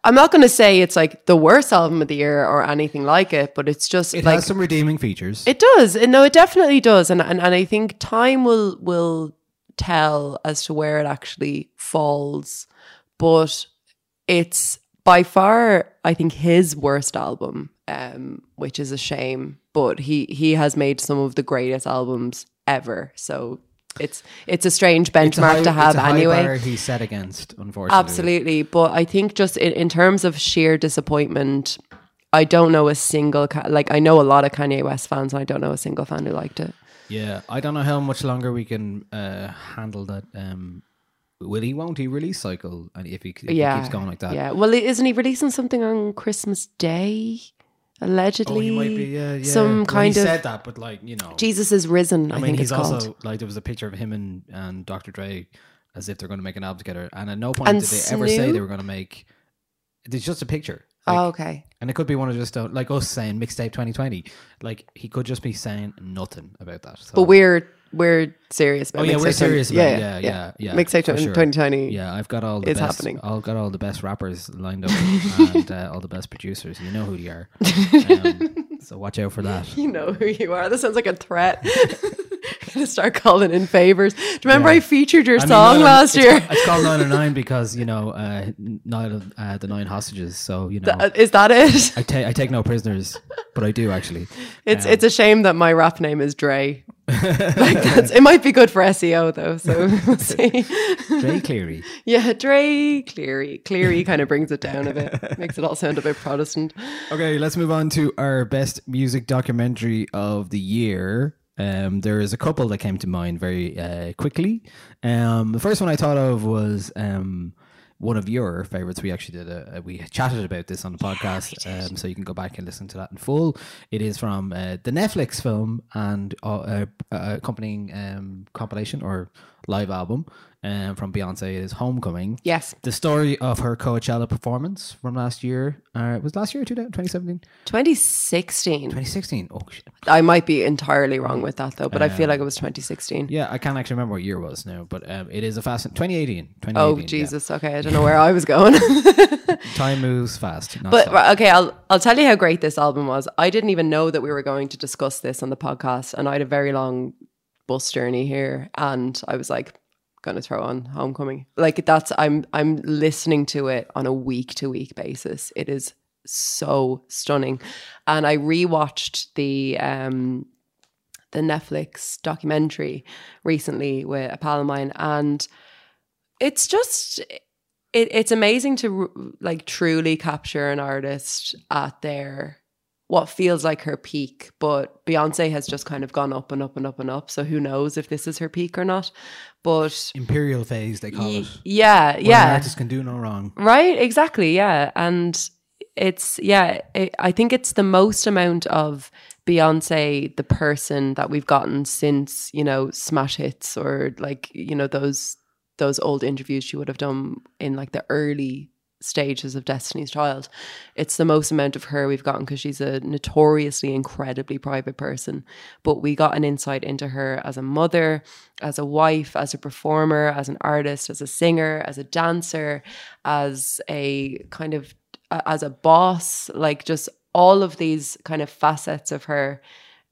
I'm not going to say it's like the worst album of the year or anything like it, but it's just It like has some redeeming features. It does. And No, it definitely does. And, and and I think time will will tell as to where it actually falls. But it's by far, I think, his worst album, um, which is a shame. But he he has made some of the greatest albums ever. So it's it's a strange It's a benchmark high- to have it's a high anyway. he's set against, unfortunately. Absolutely. But I think just in, in terms of sheer disappointment, I don't know a single, like, I know a lot of Kanye West fans, and I don't know a single fan who liked it. Yeah, I don't know how much longer we can uh, handle that. Um, will he? Won't he release cycle? And if he, if yeah. he keeps going like that, Yeah. Well, isn't he releasing something on Christmas Day? Allegedly. Oh, he might be. Yeah, yeah. Some Well, kind he of. said that, but like you know, Jesus is risen, I, mean, think he's it's called. also like there was a picture of him and and Dr. Dre as if they're going to make an album together, and at no point And did they ever say they were going to make. It's just a picture. oh, okay. And it could be one of just uh, like us saying mixtape 2020. Like he could just be saying nothing about that. So. But we're we're serious about Oh yeah, we're serious about it. Yeah, yeah, yeah. Mixtape 20- sure. 2020 Yeah, I've got all the is best. happening. I've got all the best rappers lined up and uh, all the best producers. You know who they are. Um, so watch out for that. You know who you are. That sounds like a threat. Gonna start calling in favors. Do you remember Yeah. I featured your I mean, song nine- last it's year? ca- It's called Nine and Nine because you know uh, nine of uh, the nine hostages. So you know, Th- is that it? I take I take no prisoners, but I do actually. It's Um, it's a shame that my rap name is Dre. like that's it might be good for SEO though. So we'll see. Dre Cleary. Yeah, Dre Cleary. Cleary kind of brings it down a bit. Makes it all sound a bit Protestant. Okay, let's move on to our best music documentary of the year. Um, there is a couple that came to mind very uh, quickly. Um, the first one I thought of was um, one of your favorites. We actually did a, a- we chatted about this on the podcast, um, so you can go back and listen to that in full. It is from uh, the Netflix film and uh, uh, accompanying um, compilation or live album um, from Beyonce is Homecoming. Yes. The story of her Coachella performance from last year. Uh, was last year, 2017? 2016. 2016. Oh, shit. I might be entirely wrong with that though, but I feel Um, like it was 2016. Yeah, I can't actually remember what year it was now, but um, it is a fast 2018. 2018 Oh yeah. Jesus. Okay, I don't know where I was going. Time moves fast. But stop. okay, I'll I'll tell you how great this album was. I didn't even know that we were going to discuss this on the podcast, and I had a very long bus journey here, and I was like, going to throw on Homecoming. Like that's I'm I'm listening to it on a week to week basis. It is so stunning, and I rewatched the um the Netflix documentary recently with a pal of mine, and it's just it, it's amazing to like truly capture an artist at their what feels like her peak but beyonce has just kind of gone up and up and up and up so who knows if this is her peak or not but Imperial phase, they call y- it. yeah Where yeah artist can do no wrong. right exactly yeah and it's yeah. It, I think it's the most amount of Beyonce, the person that we've gotten since you know smash hits or like you know those those old interviews she would have done in like the early stages of Destiny's Child. It's the most amount of her we've gotten because she's a notoriously incredibly private person. But we got an insight into her as a mother, as a wife, as a performer, as an artist, as a singer, as a dancer, as a kind of as a boss, like just all of these kind of facets of her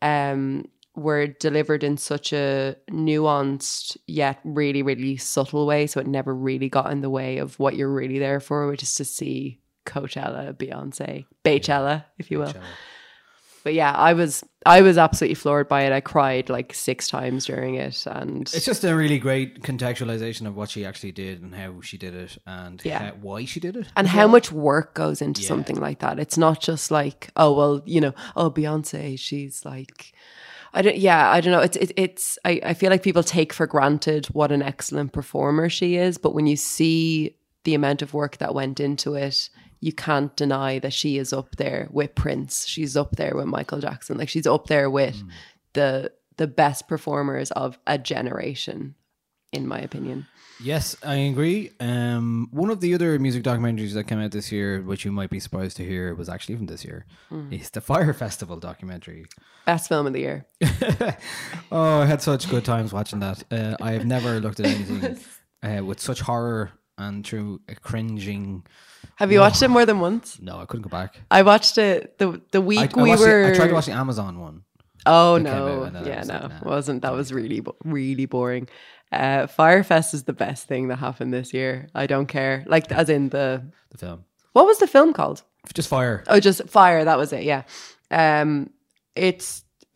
um were delivered in such a nuanced yet really really subtle way so it never really got in the way of what you're really there for which is to see Coachella Beyonce Baychella if you will but yeah I was I was absolutely floored by it I cried like six times during it and It's just a really great contextualization of what she actually did and how she did it and Yeah. how- why she did it. and how well. much work goes into Yeah. something like that. It's not just like, oh well, you know, oh Beyonce, she's like, I don't, yeah, I don't know. It's it, it's I, I feel like people take for granted what an excellent performer she is, but when you see the amount of work that went into it, you can't deny that she is up there with Prince. She's up there with Michael Jackson. Like she's up there with Mm. the the best performers of a generation, in my opinion. Yes, I agree. Um, one of the other music documentaries that came out this year, which you might be surprised to hear, was actually from this year, Mm. is the Fyre Festival documentary. Best film of the year. Oh, I had such good times watching that. Uh, I have never looked at anything uh, with such horror and through a cringing. Have you watched it more than once? No, I couldn't go back. I watched it the the week I, I we were. it- I tried to watch the Amazon one. Oh that came out, no! and then I Yeah, no, like, nah. wasn't that was really really boring. Uh, Fyrefest is the best thing that happened this year. I don't care, like as in the The film, what was the film called? just fire. Oh, just Fyre. That was it. Yeah. Um, it's.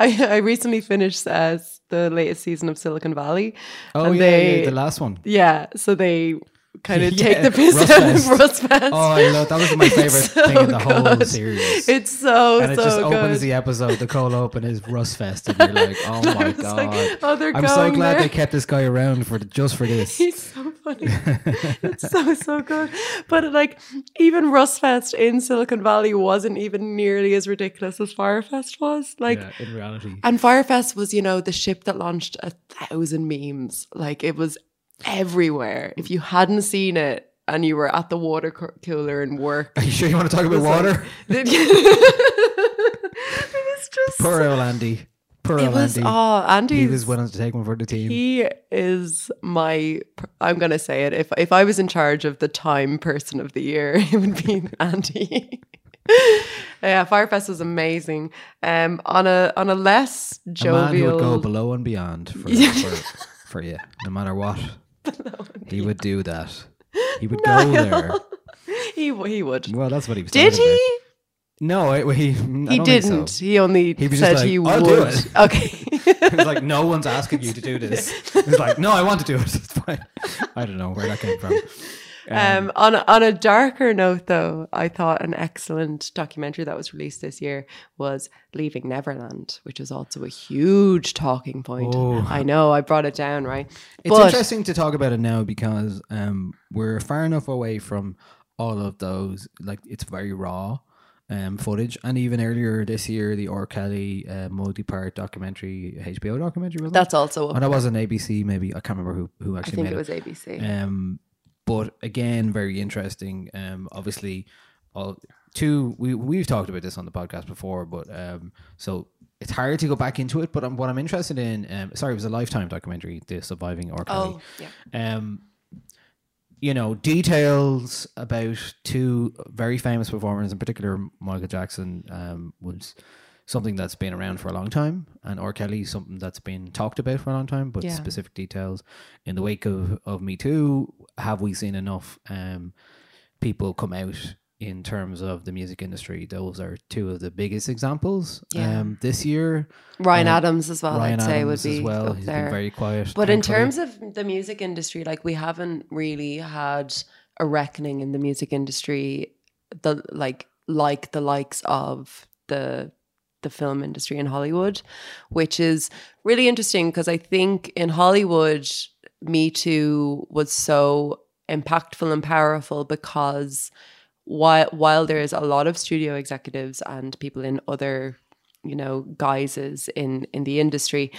I I recently finished uh, the latest season of Silicon Valley. Oh and yeah, they- yeah, the last one. Yeah, so they kind of Yeah, take the piss Rust out of Fest. Oh, I love that was my favorite so thing in the whole good. series. It's so and it so just good. opens the episode. The cold open is Rust Fest, and you're like, oh my god! like, oh, they're I'm so glad there. they kept this guy around for just for this. He's so funny. it's so so good. But like even Rustfest in Silicon Valley wasn't even nearly as ridiculous as Fyrefest was. Like Yeah, in reality. and Fyrefest was, you know, the ship that launched a thousand memes. Like it was everywhere. If you hadn't seen it and you were at the water cooler and work. Are you sure you want to talk about was like- water? it was just Poor old Andy. Poor It old was- Andy. oh, He was willing to take one for the team. He is my. I'm gonna say it. If if I was in charge of the Time Person of the Year, it would be Andy. yeah, Fyrefest was amazing. Um, on a on a less jovial, a man who would go below and beyond for, for, for you, no matter what. He would do that. He would go there. he w- he would. Well, that's what he was. Did talking about. he? No, I, he, He didn't. He only He was said like, he "I'll would. do it." Okay. He was like, no one's asking you to do this. He's like, no, I want to do it. It's fine. I don't know where that came from. Um, on a, on a darker note, though, I thought an excellent documentary that was released this year was "Leaving Neverland," which is also a huge talking point. Oh. I know I brought it down, right? It's But- interesting to talk about it now because um, we're far enough away from all of those. Like it's very raw um, footage, and even earlier this year, the R. Kelly uh, multi-part documentary, HBO documentary. That's it? also Oh, that was an ABC. Maybe I can't remember who who I actually think made it was ABC. Um, but again, very interesting. Um, obviously, all two we we've talked about this on the podcast before, but um, so it's hard to go back into it. But um, what I'm interested in, um, sorry, it was a Lifetime documentary, the Surviving R. Oh, yeah. Um, you know, details about two very famous performers, in particular Michael Jackson, um, was something that's been around for a long time, and R. Kelly something that's been talked about for a long time, but Yeah. specific details in the wake of, of Me Too, have we seen enough um, people come out in terms of the music industry? Those are two of the biggest examples Yeah. um, this year. Ryan Um, Adams as well. Ryan I'd say Adams would be as well. He's there. been very quiet. But in terms of the music industry, like we haven't really had a reckoning in the music industry, the like like the likes of the the film industry in Hollywood, which is really interesting because I think in Hollywood, Me Too was so impactful and powerful because while while there's a lot of studio executives and people in other you know guises in in the industry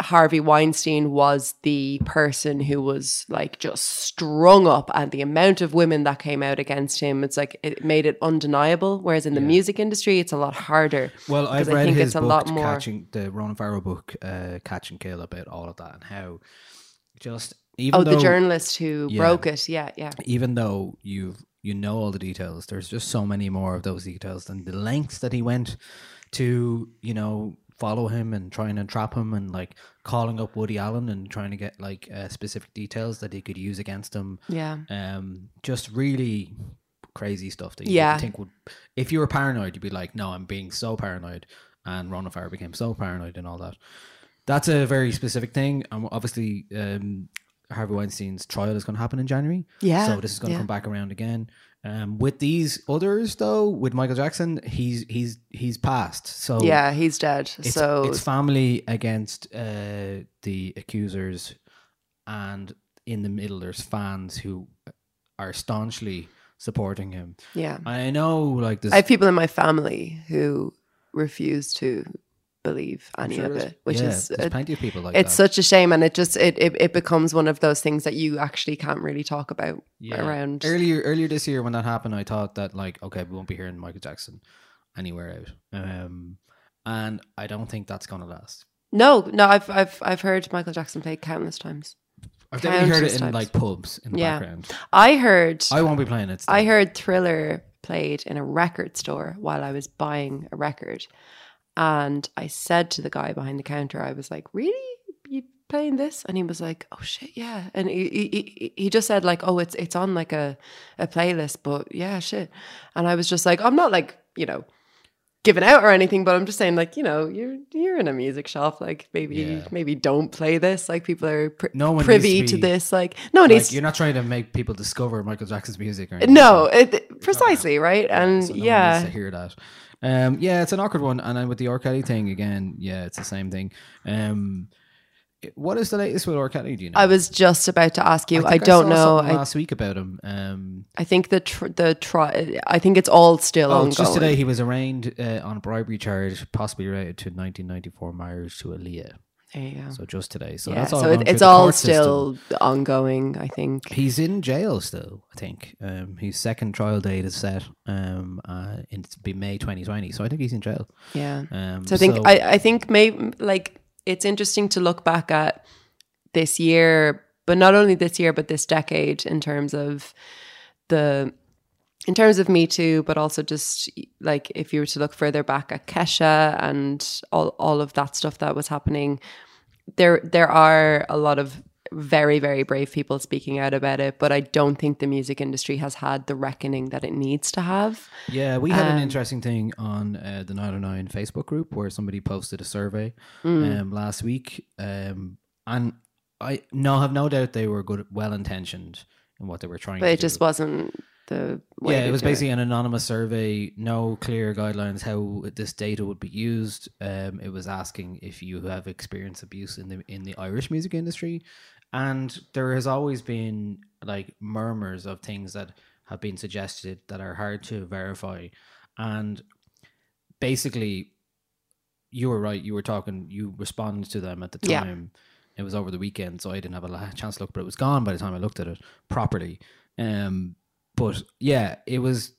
Harvey Weinstein was the person who was like just strung up, and the amount of women that came out against him, it's like it made it undeniable. Whereas in the music industry, it's a lot harder. Well, I've read I think his it's a book, lot more. Catching the Ronan Farrow book, uh, Catch and Kill, about all of that and how just even oh, the journalist who Yeah. broke it. Yeah, yeah. even though you've you know all the details, there's just so many more of those details and the lengths that he went to, you know, follow him and trying to trap him and like calling up Woody Allen and trying to get like uh, specific details that he could use against him. Yeah. Um, just really crazy stuff that you Yeah. think would, if you were paranoid, you'd be like, no, I'm being so paranoid. And Ron Farrow became so paranoid and all that. That's a very specific thing. Um, obviously, um, Harvey Weinstein's trial is going to happen in January. Yeah, So this is going to yeah. come back around again. Um, with these others, though, with Michael Jackson, he's he's he's passed. So Yeah, he's dead. It's, so it's family against uh, the accusers, and in the middle, there's fans who are staunchly supporting him. Yeah. I know, like this. I have people in my family who refuse to believe any sure of it, which yeah, is there's it- plenty of people like it's that. such a shame, and it just it, it it becomes one of those things that you actually can't really talk about yeah. around. earlier earlier this year when that happened i thought that like okay we won't be hearing michael jackson anywhere out um and i don't think that's gonna last No, no, I've I've I've heard Michael Jackson play countless times. i've definitely heard it in times. like pubs in the Yeah. background I heard i won't be playing it I heard Thriller played in a record store while I was buying a record. And I said to the guy behind the counter, I was like, Really? You playing this? And he was like, Oh shit, yeah. And he he, he- just said, like, oh, it's it's on like a, a playlist, but yeah, shit. And I was just like, I'm not like, you know, given out or anything, but I'm just saying, like, you know, you're you're in a music shop, like maybe Yeah. maybe don't play this. Like people are pr- no one privy to, be- this. Like no one like, needs you're not trying to make people discover michael jackson's music or anything no, it, precisely, right? And no yeah, to hear that. Um, yeah, it's an awkward one, and then with the R. Kelly thing again, yeah, it's the same thing. Um, what is the latest with R. Kelly? Do you know? I was just about to ask you. I, think don't saw know. I, last week about him. Um, I think the tr- the try. I think it's all still oh, ongoing. just today he was arraigned uh, on a bribery charge, possibly related to 1994 marriage to Aaliyah. There you go. So just today. So yeah, that's all. so it, it's all court system. still ongoing. I think. He's in jail still. I think um, his second trial date is set. Um, uh, in it's be May 2020. So I think he's in jail. Yeah. Um, so I think I, I think maybe like it's interesting to look back at this year, but not only this year, but this decade in terms of the in terms of Me Too, but also just like if you were to look further back at Kesha and all all of that stuff that was happening, there there are a lot of very very brave people speaking out about it, but I don't think the music industry has had the reckoning that it needs to have. Yeah, we had an Um, interesting thing on uh, the 909 Facebook group where somebody posted a survey Mm. um, last week. Um, and I no have no doubt they were good, well intentioned in what they were trying But it do. just wasn't the yeah, it was basically an anonymous survey, no clear guidelines how this data would be used. Um, it was asking if you have experienced abuse in the in the Irish music industry, and there has always been like murmurs of things that have been suggested that are hard to verify, and basically, you were right. You were talking. You responded to them at the Yeah. time. It was over the weekend, so I didn't have a chance to look, but it was gone by the time I looked at it properly. Um, but yeah, it was.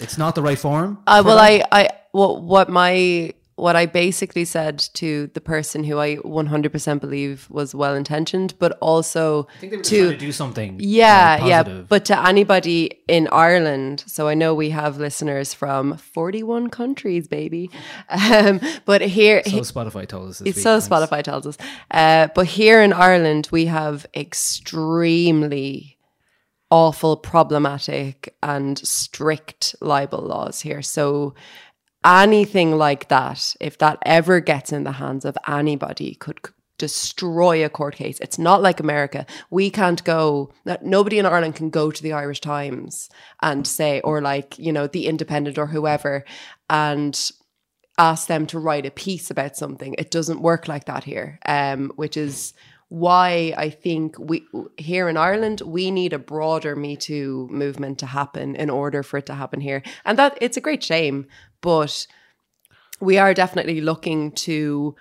It's not the right form. Uh, for well, that. I, I, what, what my, what I basically said to the person who I 100% believe was well intentioned, but also I think they were to, to do something. yeah, uh, yeah. But to anybody in Ireland, so I know we have listeners from 41 countries, baby. Um, but here, So Spotify told us it's week, so thanks. Spotify tells us. Uh, but here in Ireland, we have extremely awful, problematic, and strict libel laws here. So anything like that, if that ever gets in the hands of anybody, could destroy a court case. It's not like America. We can't go, nobody in Ireland can go to the Irish Times and say, or like, you know, the Independent or whoever, and ask them to write a piece about something. It doesn't work like that here, um, which is why I think we here in Ireland we need a broader Me Too movement to happen in order for it to happen here, and that it's a great shame, but we are definitely looking to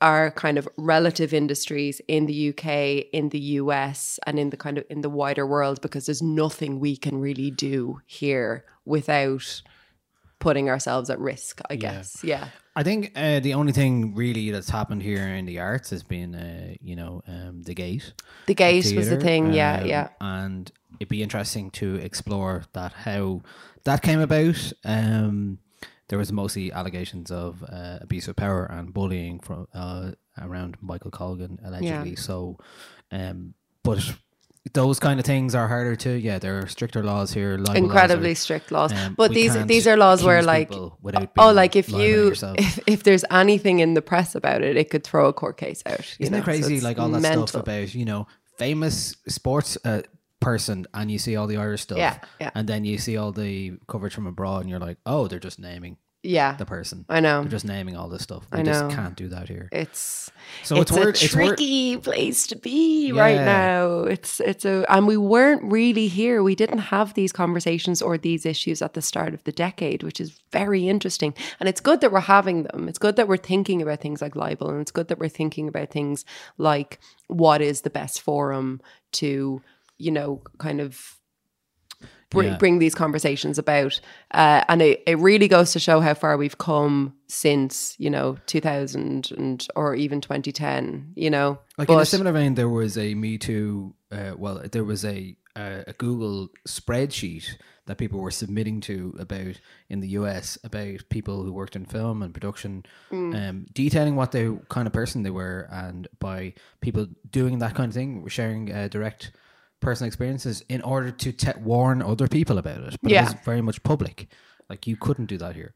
our kind of relative industries in the UK, in the US, and in the kind of in the wider world because there's nothing we can really do here without putting ourselves at risk, I guess. Yeah. I think uh, the only thing really that's happened here in the arts has been, uh, you know, um, the gate. The gate was the thing, yeah, um, yeah. And it'd be interesting to explore that how that came about. Um, there was mostly allegations of uh, abuse of power and bullying from uh, around Michael Colgan allegedly. So, um, but those kind of things are harder to. Yeah, there are stricter laws here. libel laws incredibly are- strict laws. um, but these these are laws where like oh like if you if, if there's anything in the press about it, it could throw a court case out. you Isn't know? it crazy? it's like all that mental. stuff about you know famous sports uh, person, and you see all the Irish stuff, Yeah, yeah. and then you see all the coverage from abroad, and you're like, oh, they're just naming, Yeah, the person. I know. they're just naming all this stuff. We I just know. can't do that here. It's So it's, it's a word- it's word- tricky place to be right now. It's it's a and we weren't really here. We didn't have these conversations or these issues at the start of the decade, which is very interesting. And it's good that we're having them. It's good that we're thinking about things like libel, and it's good that we're thinking about things like what is the best forum to, you know, kind of bring, Yeah. bring these conversations about. Uh, and it, it really goes to show how far we've come since, you know, 2000 and or even 2010, you know. Like in a similar vein, there was a Me Too. Uh, well, there was a uh, a Google spreadsheet that people were submitting to about in the US about people who worked in film and production, Mm. um, detailing what they kind of person they were, and by people doing that kind of thing, sharing uh, direct personal experiences in order to te- warn other people about it. But Yeah. it was very much public. Like you couldn't do that here.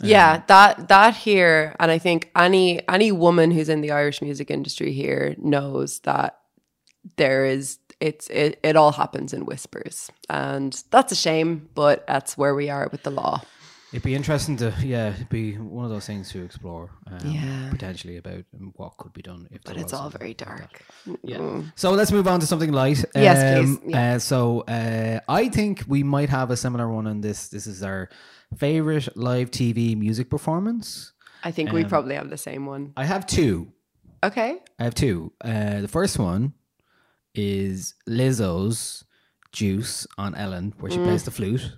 yeah, um, that that here, and I think any any woman who's in the Irish music industry here knows that there is it's it, it all happens in whispers, and that's a shame, but that's where we are with the law. It'd be interesting to, yeah, it'd be one of those things to explore, um, Yeah. potentially about what could be done if. But it's all very like dark. Yeah. Mm. So let's move on to something light. Yes, Um, please. Yeah. Uh, so uh, I think we might have a similar one on this. This is our favorite live TV music performance. I think we Um, probably have the same one. I have two. Okay. I have two. Uh, the first one is Lizzo's "Juice" on Ellen, where she Mm. plays the flute.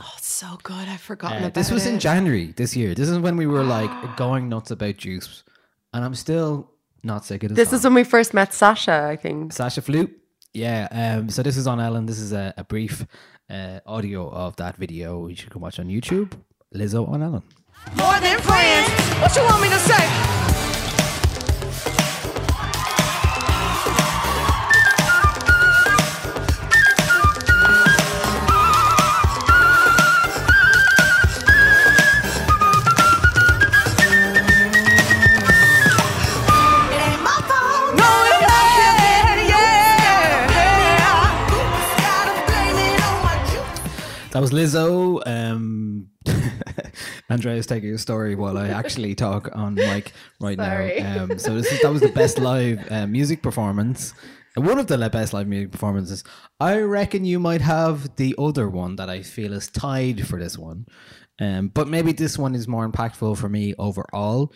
Oh, it's so good. I've forgotten Uh, about this was in. January this year. This is when we were like going nuts about Juice, and I'm still not sick of this. This song. is when we first met Sasha, I think. Sasha Flute. Yeah. Um. So this is on Ellen. This is a, a brief uh, audio of that video. You should go watch on YouTube. Lizzo on Ellen. More than friends. What you want me to say? That was Lizzo. Um, Andrea's taking a story while I actually talk on mic right Sorry. now. Um, so this is, that was the best live uh, music performance. Uh, One of the best live music performances. I reckon you might have the other one that I feel is tied for this one. Um, but maybe this one is more impactful for me overall.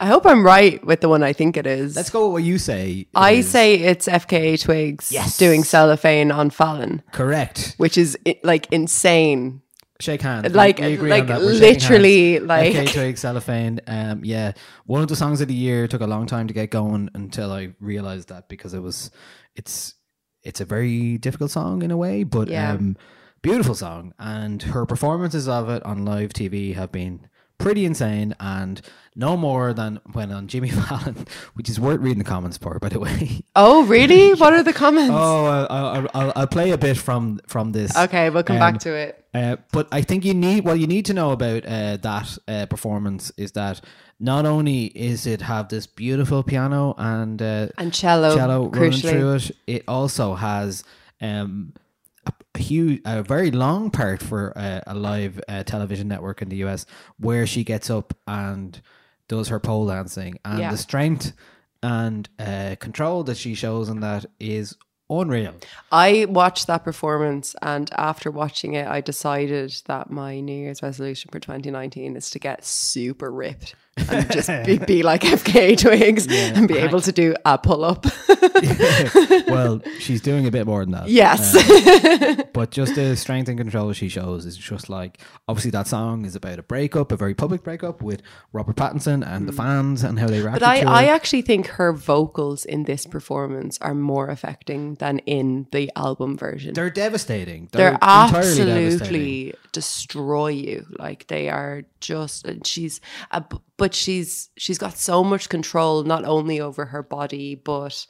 I hope I'm right with the one I think it is. Let's go with what you say. I is say it's FKA Twigs Yes. doing cellophane on Fallon, correct. which is like insane. Shake hands. Like- We- we agree like. Literally, like- FKA Twigs, cellophane. Um, yeah, one of the songs of the year took a long time to get going until I realized that because it was, it's, it's a very difficult song in a way, but Yeah. um, beautiful song, and her performances of it on live TV have been pretty insane and no more than when on Jimmy Fallon, which is worth reading the comments for, by the way. Oh, really? what are the comments? Oh, I'll, I'll, I'll, I'll play a bit from from this. Okay, we'll come Um, back to it. uh, but I think you need what you need to know about uh, that uh, performance is that not only is it have this beautiful piano and uh, And cello, cello running through it, it also has um, huge, a very long part for uh, a live uh, television network in the US where she gets up and does her pole dancing and Yeah. the strength and uh, control that she shows in that is unreal. I watched that performance, and after watching it, I decided that my New Year's resolution for 2019 is to get super ripped and just be, be like FKA Twigs and be able to do a pull up. well, she's doing a bit more than that. Yes. Um, but just the strength and control she shows is just like obviously that song is about a breakup, a very public breakup with Robert Pattinson and the fans and how they reacted Mm. But I. I actually think her vocals in this performance are more affecting than in the album version. They're devastating. They're, They're absolutely devastating. destroy you. Like they are just. And she's, b- but she's she's got so much control not only over her body but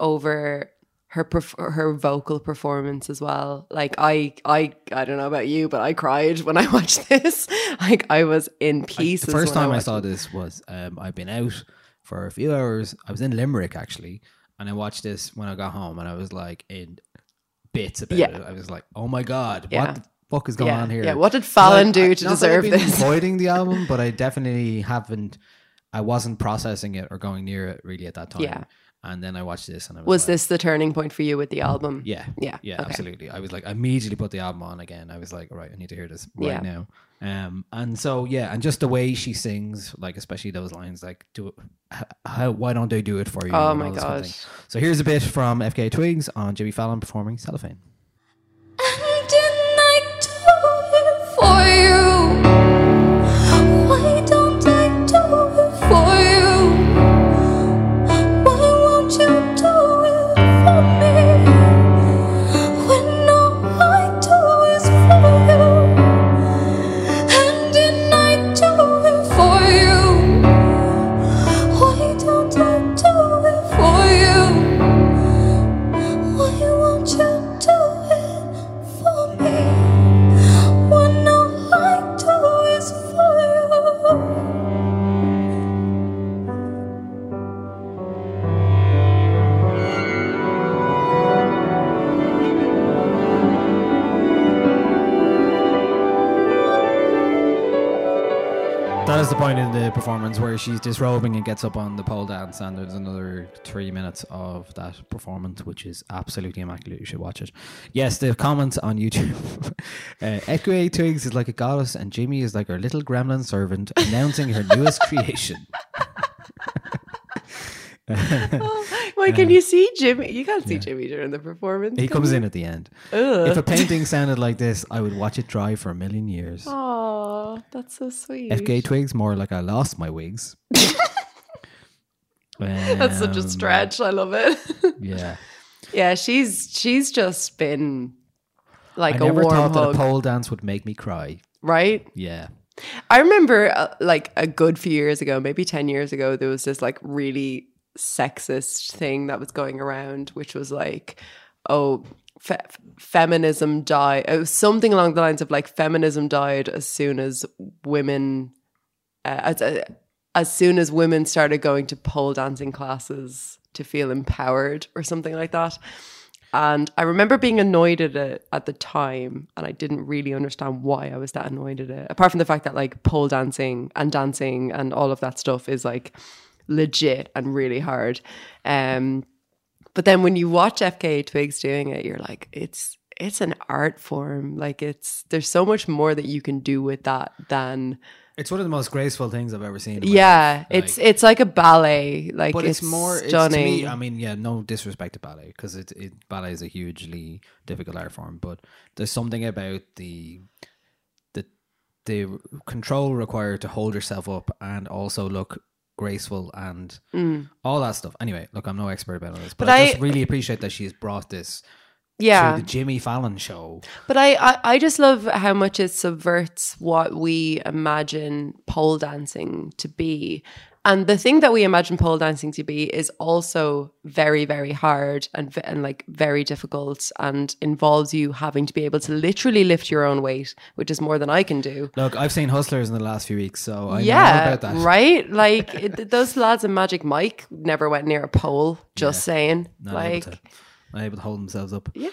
over her perf- her vocal performance as well. Like I I I don't know about you, but I cried when I watched this. Like I was in pieces. the first time I watched saw it. this was um, I've been out for a few hours. I was in Limerick actually, and I watched this when I got home, and I was like in bits about Yeah. it. I was like, "Oh my god, Yeah. what fuck is going Yeah, on here?" yeah. What did Fallon Like, do I- to not that I've deserve been this? Avoiding the album, but I definitely haven't. I wasn't processing it or going near it really at that time. Yeah. And then I watched this, and I was, Was like, this the turning point for you with the album? yeah, Yeah. yeah, okay. absolutely. I was like, I immediately put the album on again. I was like, all right, I need to hear this right Yeah. now. Um, and so yeah, and just the way she sings, like especially those lines, like, do it, how, why don't they do it for you? Oh my all this kind of God. So here's a bit from FKA Twigs on Jimmy Fallon performing Cellophane. performance where she's disrobing and gets up on the pole dance, and there's another three minutes of that performance, which is absolutely immaculate. You should watch it. Yes, the comments on YouTube. uh, Twigs is like a goddess, and Jimmy is like her little gremlin servant announcing her newest creation. Wait, can you see Jimmy? You can't see Jimmy during the performance. He comes you? in at the end. Ugh. If a painting sounded like this, I would watch it dry for a million years. Oh, that's so sweet. FKA Twigs, more like I lost my wigs. That's such a Um, stretch. I love it. Yeah. yeah, she's she's just been like I a never warm thought that a pole dance would make me cry. right? Yeah. I remember uh, like a good few years ago, maybe 10 years ago, there was this like really sexist thing that was going around, which was like, oh, fe- feminism died. It was something along the lines of like feminism died as soon as women, uh, as, uh, as soon as women started going to pole dancing classes to feel empowered or something like that. And I remember being annoyed at it at the time, and I didn't really understand why I was that annoyed at it. Apart from the fact that like pole dancing and dancing and all of that stuff is like legit and really hard. Um, but then when you watch FKA Twigs doing it, you're like, it's it's an art form. Like it's there's so much more that you can do with that than It's one of the most graceful things I've ever seen. yeah. life. It's it's like a ballet. Like but it's, more it's, to stunning. me. I mean, yeah, no disrespect to ballet because it, it ballet is a hugely difficult art form, but there's something about the the the control required to hold yourself up and also look graceful and Mm. all that stuff. Anyway, look, I'm no expert about all this, but, But I, I- just really appreciate that she's brought this. Yeah. to the Jimmy Fallon show. But I, I, I just love how much it subverts what we imagine pole dancing to be. And the thing that we imagine pole dancing to be is also very, very hard and, and like very difficult and involves you having to be able to literally lift your own weight, which is more than I can do. Look, I've seen Hustlers in the last few weeks, so I yeah, about that. right? Like it, those lads in Magic Mike never went near a pole. Just saying, Not like able to, not able to hold themselves up. Yeah.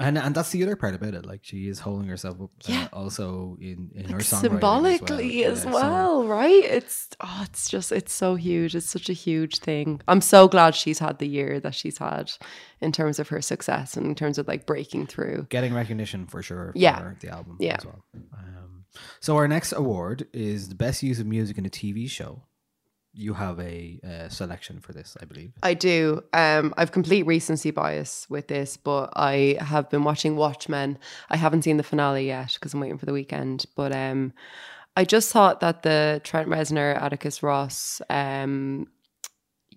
And and that's the other part about it. Like she is holding herself up uh, also in, in her songwriting symbolically as as well. well, so- right? It's oh, it's just it's so huge. It's such a huge thing. I'm so glad she's had the year that she's had in terms of her success and in terms of like breaking through. getting recognition for sure for Yeah. the album Yeah. as well. Um, so our next award is the best use of music in a TV show. You have a selection for this, I believe. I do. Um, I've complete recency bias with this, but I have been watching Watchmen. I haven't seen the finale yet because I'm waiting for the weekend. But um, I just thought that the Trent Reznor, Atticus Ross um,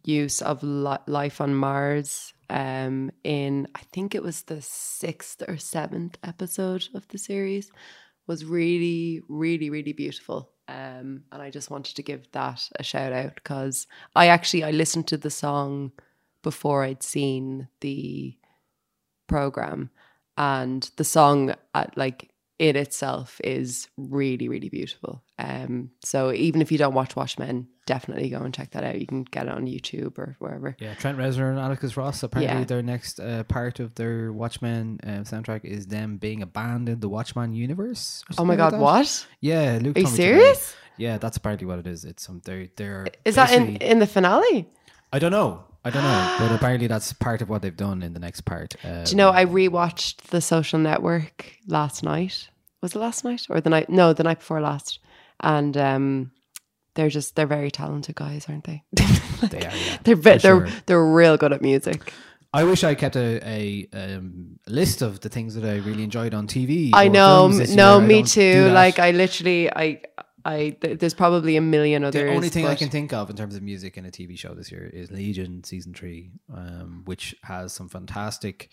use of li- life on Mars um, in, I think it was the sixth or seventh episode of the series, was really, really, really beautiful. Um, and I just wanted to give that a shout out because I actually I listened to the song before I'd seen the program, and the song at like it itself is really, really beautiful. Um, so even if you don't watch Watchmen, definitely go and check that out. You can get it on YouTube or wherever. Yeah, Trent Reznor and Atticus Ross. Apparently, Yeah. their next uh, part of their Watchmen uh, soundtrack is them being a band in the Watchmen universe. Oh my something like God, what? Yeah, Luke. Are you told me today. serious? Yeah, that's apparently what it is. It's some they're they're. Is that in, in the finale? I don't know. I don't know, but apparently that's part of what they've done in the next part. Um, Do you know I rewatched The Social Network last night? Was it last night or the night? No, the night before last. And um, they're just they're very talented guys, aren't they? They are, yeah, they're for ve- they're sure. they're real good at music. I wish I kept a, a um, list of the things that I really enjoyed on TV. I know, no, year. Me don't too. Like I literally, I, I, th- there's probably a million others. the only thing I can think of in terms of music in a TV show this year is Legion season three, um, which has some fantastic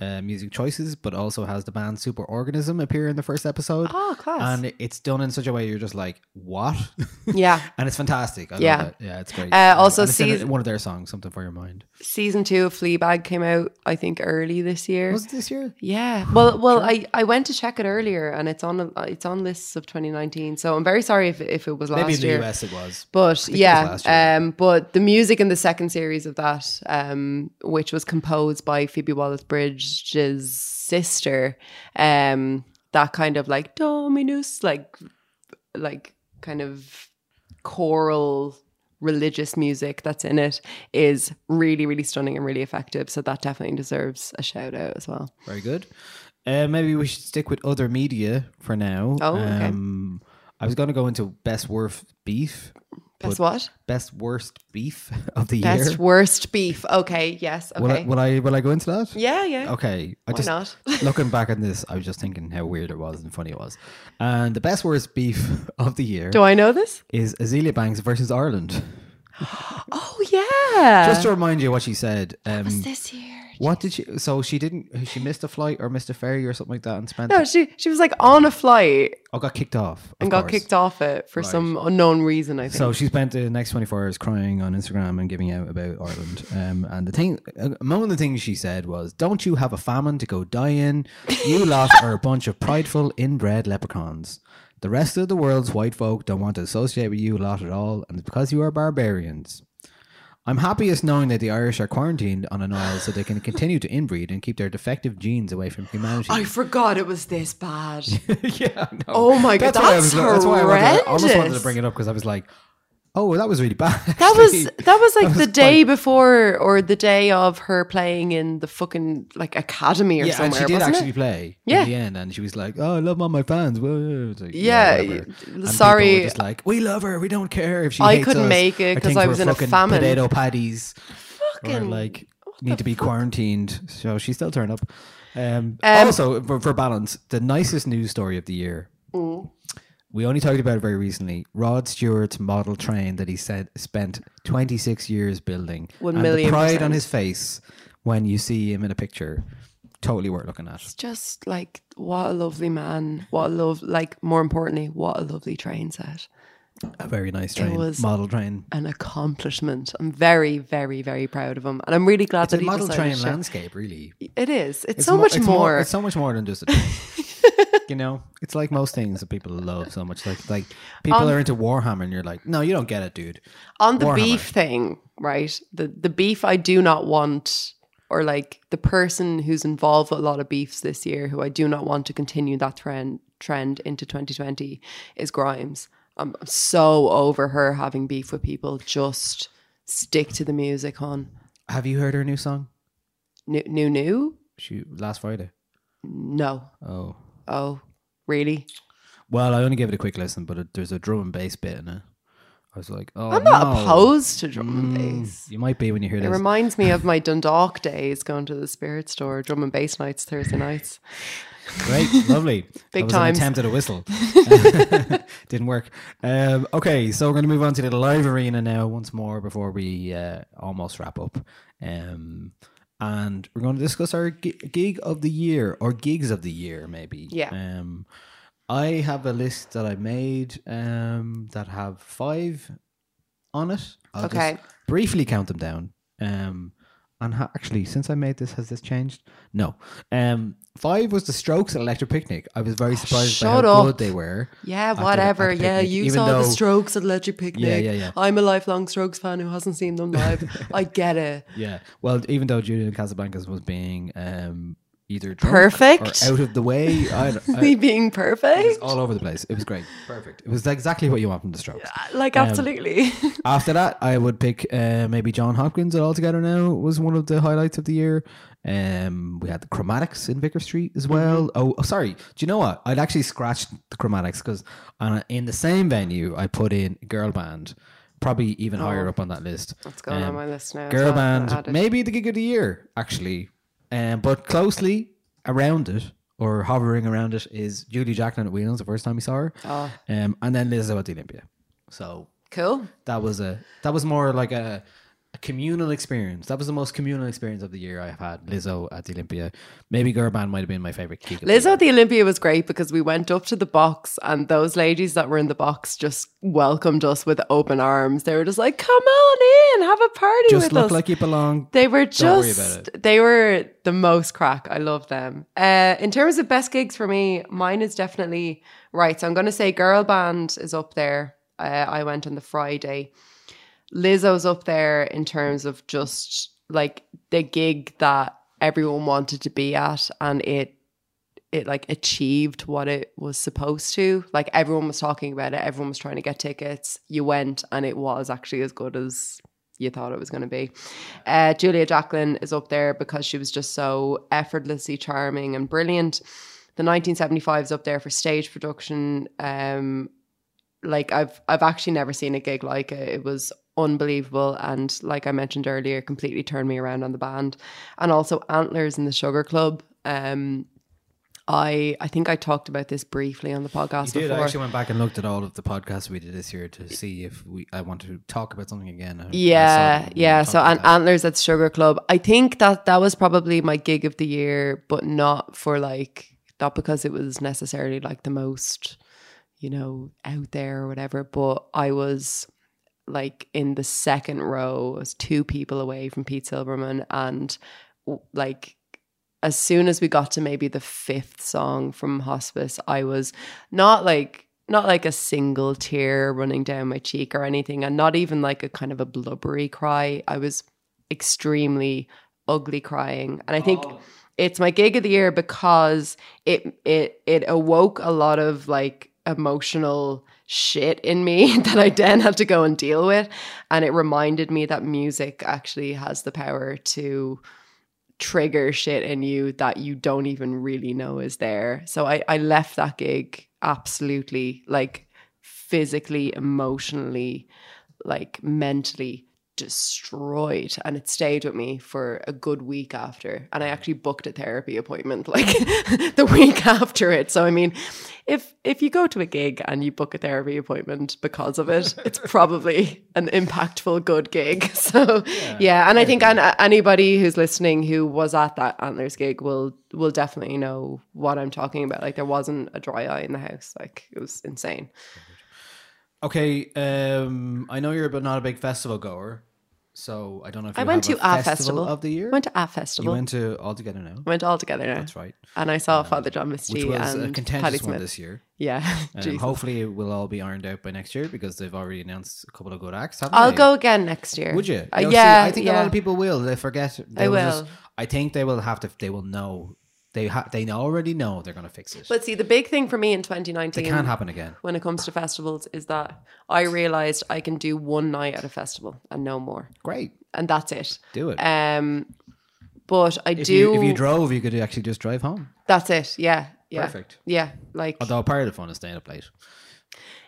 uh, music choices, but also has the band Superorganism appear in the first episode. Oh, class. And it's done in such a way you're just like, what? Yeah. and it's fantastic. I Yeah. love it. Yeah, it's great. Uh, also season- one of their songs, something for your mind. season two of Fleabag came out, I think, early this year. Was it this year? Yeah. Well, well, I, I went to check it earlier, and it's on it's on lists of 2019. So I'm very sorry if if it was last Maybe in the year. US it was. But it was yeah, um, but the music in the second series of that, um, which was composed by Phoebe Waller Bridge's sister, um, that kind of like Dominus, like like kind of choral religious music that's in it is really really stunning and really effective so that definitely deserves a shout out as well Very good. Uh, maybe we should stick with other media for now. Oh, okay. Um, I was going to go into best worth beef. Best what? Best worst beef of the best year. Best worst beef okay yes okay Will I, will I will I go into that? yeah yeah Okay. I Why just not? looking back on this, I was just thinking how weird it was and funny it was. And the best worst beef of the year do i know this is Azealia Banks versus Ireland. oh yeah Just to remind you what she said. Um, was this year What did she? So she didn't. She missed a flight or missed a ferry or something like that and spent. no she she was like on a flight oh, got kicked off. of and got course. kicked off it for Right. some unknown reason i think So she spent the next 24 hours crying on Instagram and giving out about Ireland. Um, and the thing, among the things she said was, Don't you have a famine to go die in? You lot are a bunch of prideful, inbred leprechauns. The rest of the world's white folk don't want to associate with you lot at all, and it's because you are barbarians. I'm happiest knowing that the Irish are quarantined on an isle so they can continue to inbreed and keep their defective genes away from humanity. i forgot it was this bad yeah, no. oh my god why I that's, was- that's why I, wanted I almost wanted to bring it up because I was like, oh, that was really bad. That was that was like That the day quite- before or the day of her playing in the fucking like academy or yeah, somewhere. she did actually it? play Yeah. in the end, and she was like, "Oh, I love all my fans." Like, Yeah, whatever. y- And people were sorry. just like we love her. We don't care if she. I couldn't us. make it because I was in a fucking famine. Potato patties, or Fucking- like need to be quarantined. So she still turned up. Um, Um, also, for, for balance, the nicest news story of the year. Mm. We only talked about it very recently. Rod Stewart's model train that he said spent 26 years building. One and million the pride percent. on his face when you see him in a picture, totally worth looking at. It's just like what a lovely man. What a love like more importantly, what a lovely train set. A very nice train, It was model train. an accomplishment. I'm very, very, very proud of him, and I'm really glad It's a that he model train landscape, really. It is. It's, It's so mo- much it's more. It's so much more than just a train. you know, it's like most things that people love so much. Like, like people On- are into Warhammer, and you're like, no, you don't get it, dude. on the Warhammer. beef thing, right? The the beef I do not want or like the person who's involved with a lot of beefs this year, who I do not want to continue that trend trend into 2020, is Grimes. I'm I'm so over her having beef with people. Just stick to the music, hon. Have you heard her new song? New, new, new? She last Friday. No. Oh. Oh, really? Well, I only gave it a quick listen, but it, there's a drum and bass bit in it. I was like, oh, I'm not no. opposed to drum and Mm, bass. You might be when you hear It It reminds me of my Dundalk days going to the spirit store, drum and bass nights Thursday nights. Great, lovely. Big time. was times. An attempt at a whistle. Didn't work. Um, okay, so we're going to move on to the live arena now once more before we uh, almost wrap up. Um, and we're going to discuss our gig of the year or gigs of the year, maybe. Yeah. Um, I have a list that I made um, that have five on it. I'll Okay. briefly count them down. Um, and ha- actually, since I made this, has this changed? No. Um, five was the Strokes at Electric Picnic. I was very surprised by how shut up. good they were. Yeah, the- whatever. at the yeah, picnic, you even saw the though- Strokes at Electric Picnic. Yeah, yeah, yeah. I'm a lifelong Strokes fan who hasn't seen them live. I get it. Yeah. Well, even though Julian Casablancas was being um, either Perfect. out of the way, I, I, Me being it perfect. all over the place. It was great. Perfect. It was exactly what you want from the Strokes. Like, Um, absolutely. After that, I would pick uh, maybe Jon Hopkins. At All Together Now was one of the highlights of the year. Um, we had the Chromatics in Vicar Street as well. Oh, oh, sorry. Do you know what? I'd actually scratched the Chromatics because in the same venue, I put in Girl Band, probably even higher Oh. up on that list. What's going on my list now? Girl Band, maybe the gig of the year actually, um, but closely around it or hovering around it is Julia Jacklin at Whelan's. The first time we saw her, Oh. um, and then Lizzo at the Olympia. So Cool. that was a that was more like a, a communal experience. That was the most communal experience of the year I've had. Lizzo at the Olympia. Maybe Girl Band might have been my favorite gig. of the Liz year. at the Olympia was great because we went up to the box and those ladies that were in the box just welcomed us with open arms. They were just like, "Come on in, have a party Just with look us." like you belong. They were just they were the most crack. I love them. Uh, in terms of best gigs for me, mine is definitely right. So I'm going to say Girl Band is up there. Uh, I went on the Friday. Lizzo's up there in terms of just like the gig that everyone wanted to be at, and it it like achieved what it was supposed to. Like everyone was talking about it, everyone was trying to get tickets. You went, and it was actually as good as you thought it was going to be. Uh, Julia Jacklin is up there because she was just so effortlessly charming and brilliant. The 1975 is up there for stage production. Um, like I've I've actually never seen a gig like it. It was unbelievable and like I mentioned earlier, completely turned me around on the band. And also Antlers in the Sugar Club. Um I I think I talked about this briefly on the podcast You did. I actually went back and looked at all of the podcasts we did this year to see if we. I want to talk about something again. I- I Yeah, we yeah. So about an- antlers at Sugar Club. I think that that was probably my gig of the year, but not for like not because it was necessarily like the most, you know, out there or whatever. But I was like in the second row. I was two people away from Pete Silberman, and like as soon as we got to maybe the fifth song from Hospice, I was not like not like a single tear running down my cheek or anything, and not even like a kind of a blubbery cry. I was extremely ugly crying, and I think oh. it's my gig of the year because it it it awoke a lot of like emotional shit in me that I then had to go and deal with, and it reminded me that music actually has the power to trigger shit in you that you don't even really know is there. So I, I left that gig absolutely like physically, emotionally, like mentally destroyed and it stayed with me for a good week after and i mm. actually booked a therapy appointment like the week after it. So i mean if if you go to a gig and you book a therapy appointment because of it it's probably an impactful good gig. So yeah, and i think an, anybody who's listening who was at that antlers gig will will definitely know what i'm talking about. Like there wasn't a dry eye in the house. Like it was insane Okay, um, I know you're but not a big festival goer. So I don't know if I went to a festival, festival of the year. Went to a festival. You went to All Together Now. Went all together now. That's right. And I saw Father John Which Misty was and a contentious one Smith. this year. Yeah. Um, hopefully, it will all be ironed out by next year because they've already announced a couple of good acts. I'll they? go again next year. Would you? Uh, No, see, yeah. I think yeah. a lot of people will. They forget. They I just- will. I think they will have to. They will know. They ha- They already know they're going to fix it. But see, the big thing for me in 2019 It can't happen again. when it comes to festivals is that I realized I can do one night at a festival and no more. Great. And that's it. Do it. Um, but I if do. you if you drove, you could actually just drive home. that's it. Yeah. Yeah. Perfect. Yeah. Like. Although part of the fun is staying up late.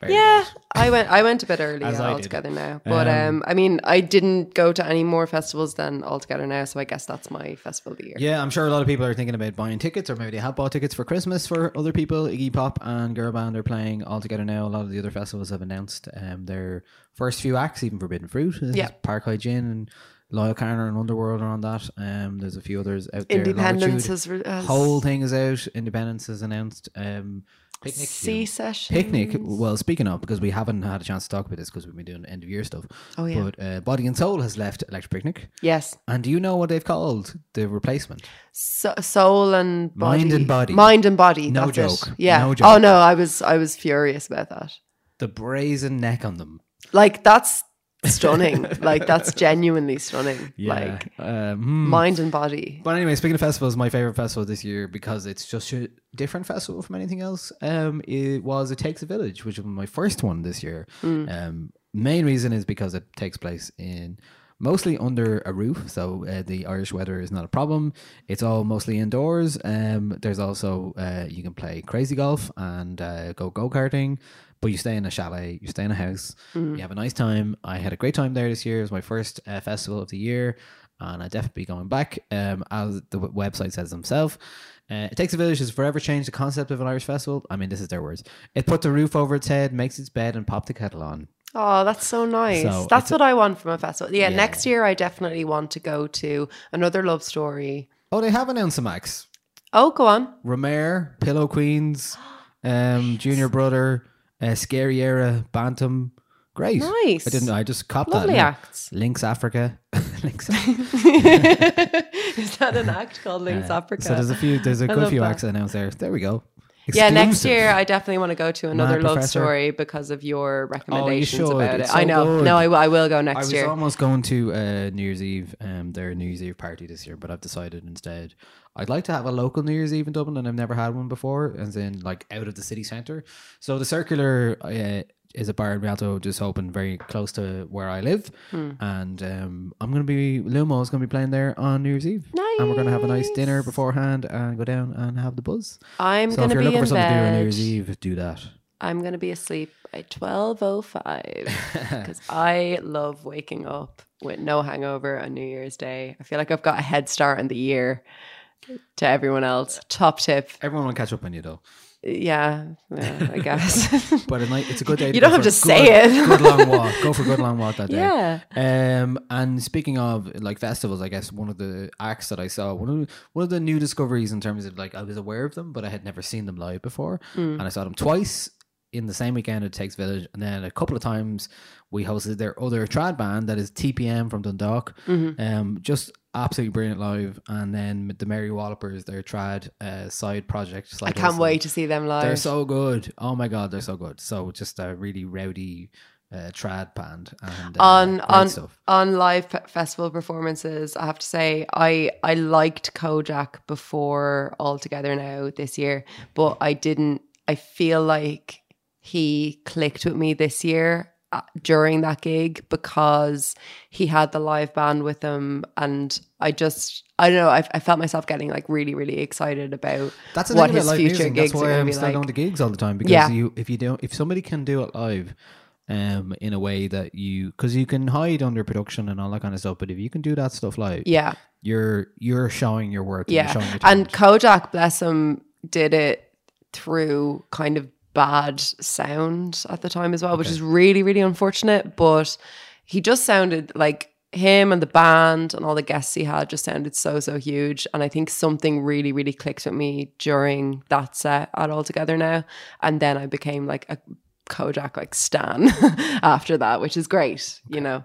Yeah. I went. I went a bit early altogether now, but um, Um, I mean, I didn't go to any more festivals than altogether now, so I guess that's my festival of the year. Yeah, I'm sure a lot of people are thinking about buying tickets, or maybe they have bought tickets for Christmas for other people. Iggy Pop and Girl Band are playing all together now. A lot of the other festivals have announced um, their first few acts, even Forbidden Fruit. Yeah. Park High Gin and Loyle Carner and Underworld are on that. Um, there's a few others out there. Independence has has- whole thing is out. Independence is announced. Um, Picnic. C session. Picnic. Well, speaking of, because we haven't had a chance to talk about this because we've been doing end of year stuff. Oh, yeah. But uh, Body and Soul has left Electric Picnic. Yes. And do you know what they've called the replacement? So, soul and body. Mind and body. Mind and body. No that's it. joke. Yeah. No Oh no, I was I was furious about that. The brazen neck on them. Like that's stunning. like that's genuinely stunning. Like um, hmm. mind and body. But anyway, speaking of festivals, my favorite festival this year because it's just a different festival from anything else. Um, it was It Takes a Village, which was my first one this year. Mm. Um, main reason is because it takes place in mostly under a roof, so uh, the Irish weather is not a problem. It's all mostly indoors. Um, there's also uh, you can play crazy golf and uh, go go karting. But you stay in a chalet, you stay in a house, Mhm. you have a nice time. I had a great time there this year. It was my first uh, festival of the year, and I definitely be going back. Um, as the website says themselves, uh, it takes a village has forever changed the concept of an Irish festival. I mean, this is their words. It put the roof over its head, makes its bed, and popped the kettle on. Oh, that's so nice. So that's what I want from a festival. Yeah, Yeah. next year I definitely want to go to another love story. Oh, they have announced some acts. Oh, go on. Romare, Pillow Queens, um, Junior Brother, uh, Scary Éire, Bantam. Great. Nice. I didn't. know. I just copped Lovely that. acts. Lynks Afrikka. Lynks. Is that an act called Lynks Uh, Afrikka? So there's a few. There's a I good few that. acts announced there. There we go. Yeah, next year I definitely want to go to another love story because of your recommendations should. about it. It's I know. good. No, I, will- go next year. I was year. almost going to uh, New Year's Eve, um, their New Year's Eve party this year, but I've decided instead I'd like to have a local New Year's Eve in Dublin, and I've never had one before, as in like out of the city centre. So the Circular uh, is a bar in Rialto, just open very close to where I live, Hmm. and um, I'm going to be Lumo is going to be playing there on New Year's Eve, and we're going to have a nice dinner beforehand and go down and have the buzz. I'm so gonna if you're be looking in for something to do on New. Year's Eve, do that. I'm going to be asleep at 12.05 because I love waking up with no hangover on New Year's Day. I feel like I've got a head start in the year to everyone else. Top tip. Everyone will catch up on you though. Yeah, yeah I guess. But at night, it's a good day. You don't have to a say good- it. Good long walk. Go for a good long walk that day. Yeah. Um. And speaking of like festivals, I guess one of the acts that I saw, one of the, one of the new discoveries in terms of like I was aware of them, but I had never seen them live before, Mm. and I saw them twice in the same weekend at Takes Village, and then a couple of times we hosted their other trad band that is TPM from Dundalk. Mhm. Um, just absolutely brilliant live, and then the Mary Wallopers, their trad uh, side project. I can't wait to see them live. They're so good. Oh my god, they're so good. So just a really rowdy uh, trad band and uh, on on stuff. on live fe- festival performances i have to say i i liked Kojaque before all together now this year but i didn't i feel like he clicked with me this year during that gig because he had the live band with him and i just i don't know i, I felt myself getting like really really excited about That's what his future music. gigs That's why I'm still like going to gigs all the time because Yeah. you if you don't if somebody can do it live. Um, in a way that you, because you can hide under production and all that kind of stuff, but if you can do that stuff live, Yeah. you're you're showing your and Yeah. your And Kojaque, bless him, did it through kind of bad sound at the time as well, which is really, really unfortunate. But he just sounded like him and the band and all the guests he had just sounded so, so huge. And I think something really, really clicked with me during that set at All Together Now. And then I became like a Kojaque like stan after that, which is great, you know.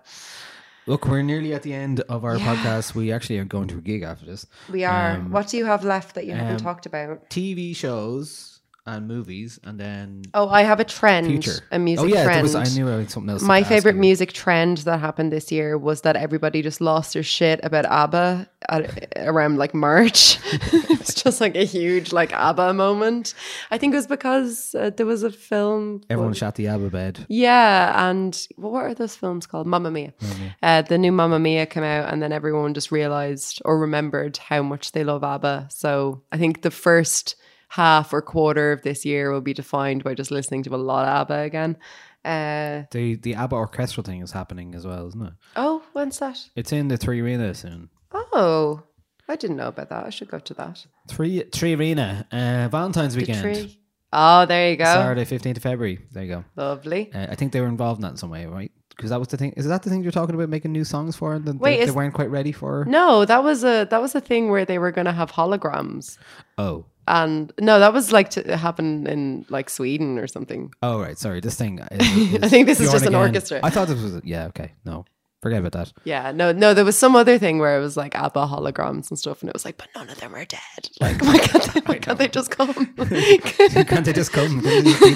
Look, we're nearly at the end of our Yeah. podcast. We actually are going to a gig after this. We are. Um, what do you have left that you haven't um, talked about? TV shows and movies, and then Oh, I have a trend, future. a music oh yeah, trend. was, I knew I had something else. My favorite music trend that happened this year was that everybody just lost their shit about ABBA at, around like March. it was just like a huge like ABBA moment. I think it was because uh, there was a film. Everyone shot the ABBA bed. Yeah, and what are those films called? Mamma Mia. Uh, the new Mamma Mia came out, and then everyone just realized or remembered how much they love ABBA. So I think the first half or quarter of this year will be defined by just listening to a lot of ABBA again. Uh, The the ABBA orchestral thing is happening as well, isn't it? oh, when's that? It's in the Three Arena soon. Oh, I didn't know about that. I should go to that. Three Three Arena, uh, Valentine's The weekend. tree. Oh, there you go. Saturday, fifteenth of February. There you go. Lovely. Uh, I think they were involved in that in some way, right? Because that was the thing. Is that the thing you're talking about making new songs for? And then Wait, they, they weren't quite ready for. No, that was a that was a thing where they were going to have holograms. Oh, And no, that was like to happen in like Sweden or something. oh, right. Sorry, this thing. Is, I think this is just an orchestra. I thought this was. Yeah. Okay. No. Forget about that. Yeah, no, no, there was some other thing where it was like ABBA holograms and stuff, and it was like, but none of them are dead. Like, why can't they, why can't they just come? Can't they just come? Can they just be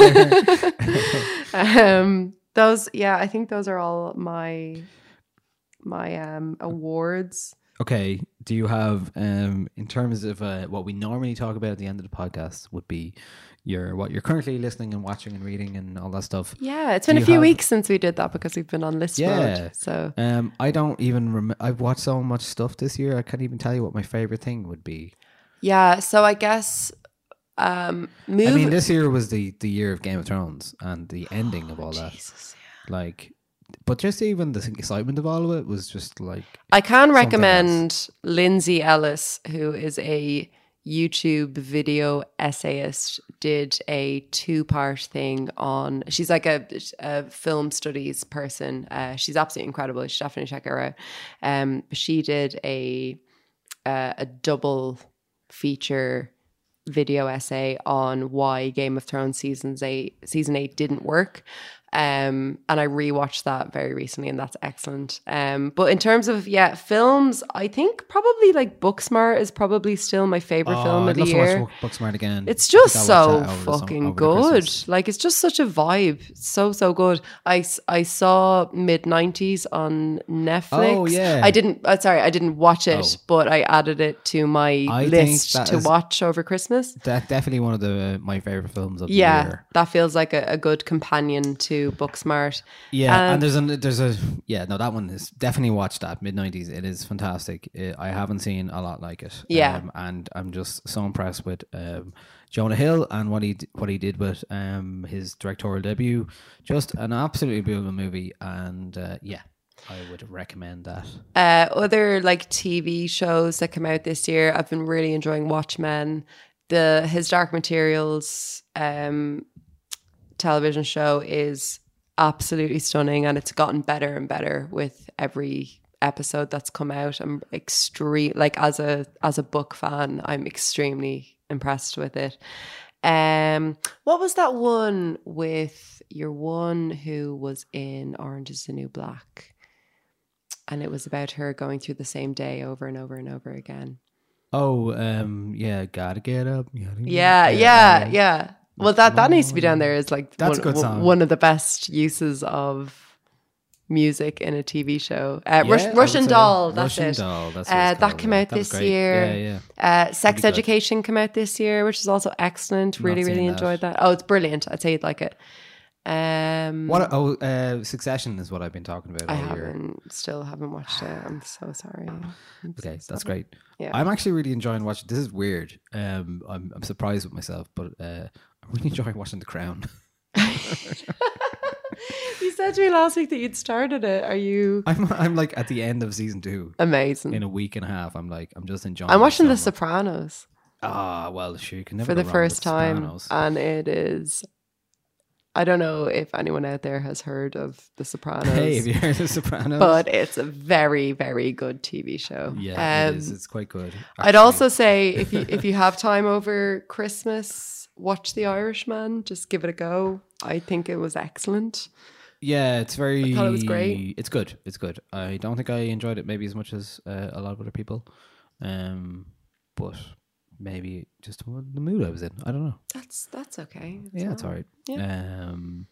there? um, those, yeah, I think those are all my my um awards. Okay. Do you have, um, in terms of uh, what we normally talk about at the end of the podcast, would be your what you're currently listening and watching and reading and all that stuff. Yeah, it's Do been a few have- weeks since we did that because we've been on list Yeah. So Um, I don't even remember. I've watched so much stuff this year. I can't even tell you what my favorite thing would be. yeah, so I guess um, move. I mean, this year was the the year of Game of Thrones and the ending of all that. Like, but just even the excitement of all of it was just like I can recommend Lindsay Ellis, who is a YouTube video essayist, did a two part thing on. She's like a, a film studies person. Uh, she's absolutely incredible. You should definitely check her out. Um, she did a uh, a double feature video essay on why Game of Thrones seasons eight season eight didn't work. Um, and I rewatched that very recently, and that's excellent. Um, but in terms of yeah, films, I think probably like Booksmart is probably still my favorite Oh, film of I'd the year. Booksmart again. It's just so watch that over the sum- fucking good. Like it's just such a vibe. It's so so good. I I saw mid '90s on Netflix. Oh, yeah. I didn't. Uh, sorry, I didn't watch it, Oh. but I added it to my I list to watch over Christmas. That definitely one of the my favorite films of the Yeah, year. that feels like a, a good companion to Booksmart. Yeah, Um, and there's a there's a yeah no that one is definitely watch that mid nineties. It is fantastic. Uh, I haven't seen a lot like it. Yeah. um, and I'm just so impressed with um, Jonah Hill and what he what he did with um, his directorial debut. Just an absolutely beautiful movie, and uh, yeah, I would recommend that. Uh, other like TV shows that come out this year, I've been really enjoying Watchmen. The His Dark Materials um, television show is absolutely stunning, and it's gotten better and better with every episode that's come out. I'm extreme like as a as a book fan, I'm extremely impressed with it. Um, what was that one with your one who was in Orange Is the New Black? and it was about her going through the same day over and over and over again. Oh, um, yeah, gotta get up. gotta get Yeah, up. yeah, yeah. Well, that that needs to be down there. Is like That's one, a good song. one of the best uses of music in a TV show. Uh, Yeah, Rush, I Russian. Doll. That's Russian it. Doll, that's uh, that came out That this year. Yeah, yeah. Uh, Sex Really good. Education came out this year, which is also excellent. Really, really that. enjoyed that. Oh, it's brilliant. I'd say you'd like it. Um, What? Oh, uh, Succession is what I've been talking about. I haven't, still haven't watched it. I'm so sorry. I'm Okay, so that's sorry. great. Yeah. I'm actually really enjoying watching. This is weird. Um, I'm I'm surprised with myself, but uh, really enjoy watching The Crown. You said to me last week that you'd started it. Are you? I'm I'm like at the end of season two. Amazing. In a week and a half, I'm like I'm just enjoying. I'm watching The. Sopranos Ah, well, sure, you can never for the first time, Sopranos. and it is. I don't know if anyone out there has heard of The Sopranos. Hey, have you heard of Sopranos? But it's a very, very good TV show. Yeah, it Um, is. It's quite good. I'd also say if you if you have time over Christmas, watch The Irishman. Just give it a go. I think it was excellent. Yeah, it's very. I thought it was great. It's good. It's good. I don't think I enjoyed it maybe as much as uh, a lot of other people, um, but maybe just the mood I was in. I don't know. That's that's okay. That's yeah, it's all right. Yeah. Um,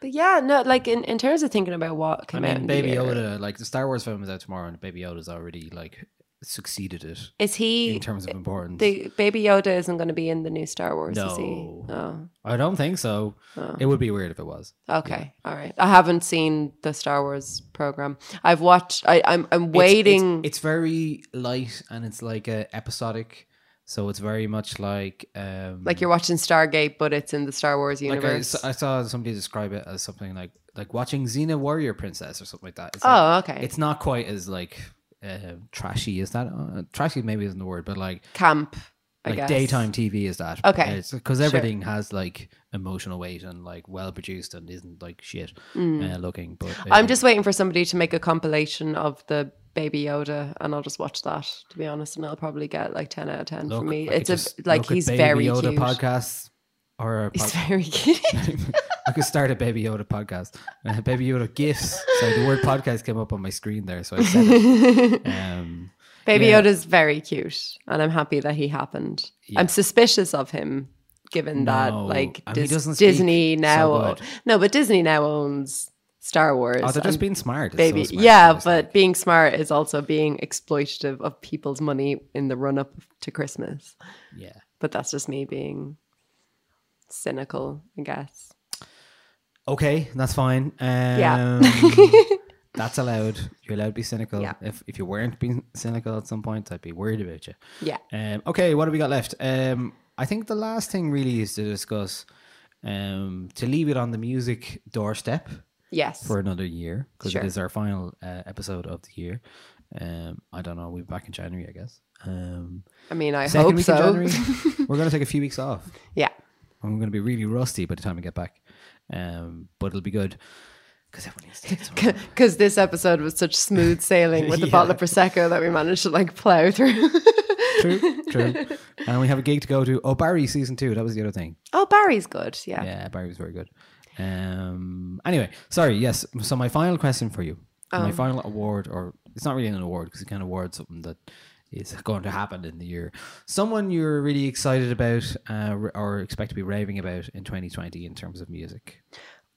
But yeah, no, like in, in terms of thinking about what I came out, mean, in Baby Yoda, like the Star Wars film is out tomorrow, and Baby Yoda's already like succeeded it. is he in terms of importance? The Baby Yoda isn't going to be in the new Star Wars, is he? No. Oh, I don't think so. Oh. It would be weird if it was. okay, all right. I haven't seen the Star Wars program. I've watched. I, I'm I'm waiting. It's, it's very light and it's like uh, episodic, so it's very much like um, like you're watching Stargate, but it's in the Star Wars like I, universe. I saw somebody describe it as something like like watching Xena Warrior Princess or something like that. It's Oh, like- okay. It's not quite as like uh, trashy is that. Uh, trashy maybe isn't the word, but like Camp, I like guess. daytime TV is that. Okay, because sure. everything has like emotional weight and like well produced and isn't like shit Mm. uh, looking. But I'm uh, just waiting for somebody to make a compilation of the Baby Yoda, and I'll just watch that. To be honest, and I'll probably get like ten out of ten look, for me. I It's a like he's Baby very Yoda cute. podcasts or a pod- very cute. I could start a Baby Yoda podcast. Uh, Baby Yoda gifts. So the word podcast came up on my screen there, so I said it. Um, Baby yeah. Yoda's very cute, and I'm happy that he happened. Yeah. I'm suspicious of him, given that like Dis- Disney now. good. no, but Disney now owns Star Wars. Oh, they're just being smart. It's so Baby, smart, yeah, but being smart is also being exploitative of people's money in the run up to Christmas. Yeah. But that's just me being cynical, I guess. Okay, that's fine. Um, Yeah. that's allowed. You're allowed to be cynical. Yeah. If if you weren't being cynical at some point, I'd be worried about you. Yeah. Um, okay, what have we got left? Um, I think the last thing really is to discuss, um, to leave it on the music doorstep. Yes. For another year because Sure. it is our final uh, episode of the year. Um, I don't know. We'll be back in January, I guess. Um, I mean, I hope so. January, we're going to take a few weeks off. Yeah. I'm going to be really rusty by the time we get back. Um, but it'll be good because everyone needs to take some Because this episode was such smooth sailing with the Yeah. bottle of prosecco that we managed to like plow through. True, true. And we have a gig to go to. Oh, Barry season two. That was the other thing. oh, Barry's good. Yeah. Yeah, Barry was very good. Um. Anyway, sorry. Yes. So my final question for you, my Oh. final award, or it's not really an award because kind of award something that is going to happen in the year. Someone you're really excited about, uh, or expect to be raving about in 2020 in terms of music.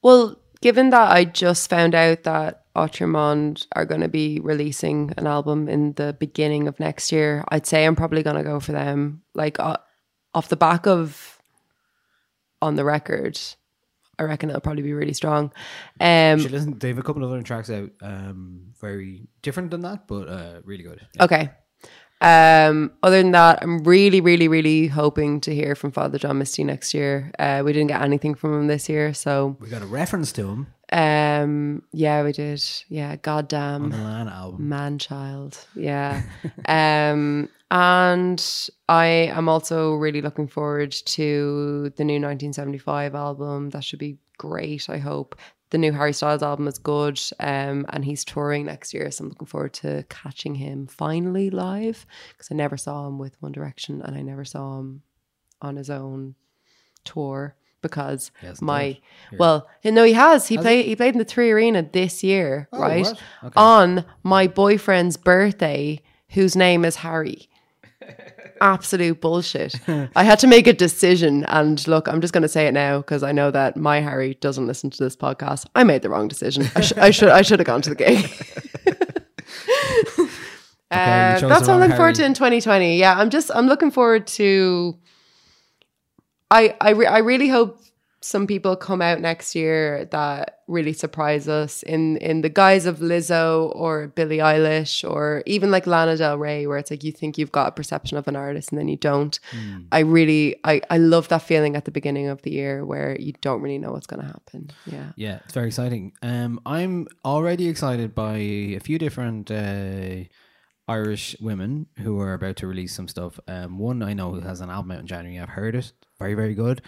Well, given that I just found out that Outremont are going to be releasing an album in the beginning of next year, I'd say I'm probably going to go for them. Like uh, off the back of on the record, I reckon it'll probably be really strong. Um, You should listen. They have a couple of other tracks out, um, very different than that, but uh, really good. Okay. Um, other than that, I'm really, really, really hoping to hear from Father John Misty next year. Uh, we didn't get anything from him this year, so We got a reference to him um, yeah, we did. Yeah, goddamn on the Lana album. man child. Yeah. um, and I am also really looking forward to the new 1975 album. That should be great. I hope the new Harry Styles album is good. Um, and he's touring next year, so I'm looking forward to catching him finally live because I never saw him with One Direction and I never saw him on his own tour because He hasn't done my well no he has he Has played he? played in the three arena this year Oh, right? Okay. on my boyfriend's birthday whose name is Harry absolute bullshit I had to make a decision and look I'm just going to say it now because I know that my Harry doesn't listen to this podcast I made the wrong decision I, sh- I should I should have gone to the gig Okay, uh, that's what I'm looking forward to in 2020. Yeah, I'm just I'm looking forward to. I I re- I really hope some people come out next year that really surprise us in in the guise of Lizzo or Billie Eilish or even like Lana Del Rey, where it's like you think you've got a perception of an artist and then you don't. I really I I love that feeling at the beginning of the year where you don't really know what's going to happen. Yeah. Yeah, it's very exciting. Um, I'm already excited by a few different uh, Irish women who are about to release some stuff. Um, one I know who has an album out in January. I've heard it. Very, very good.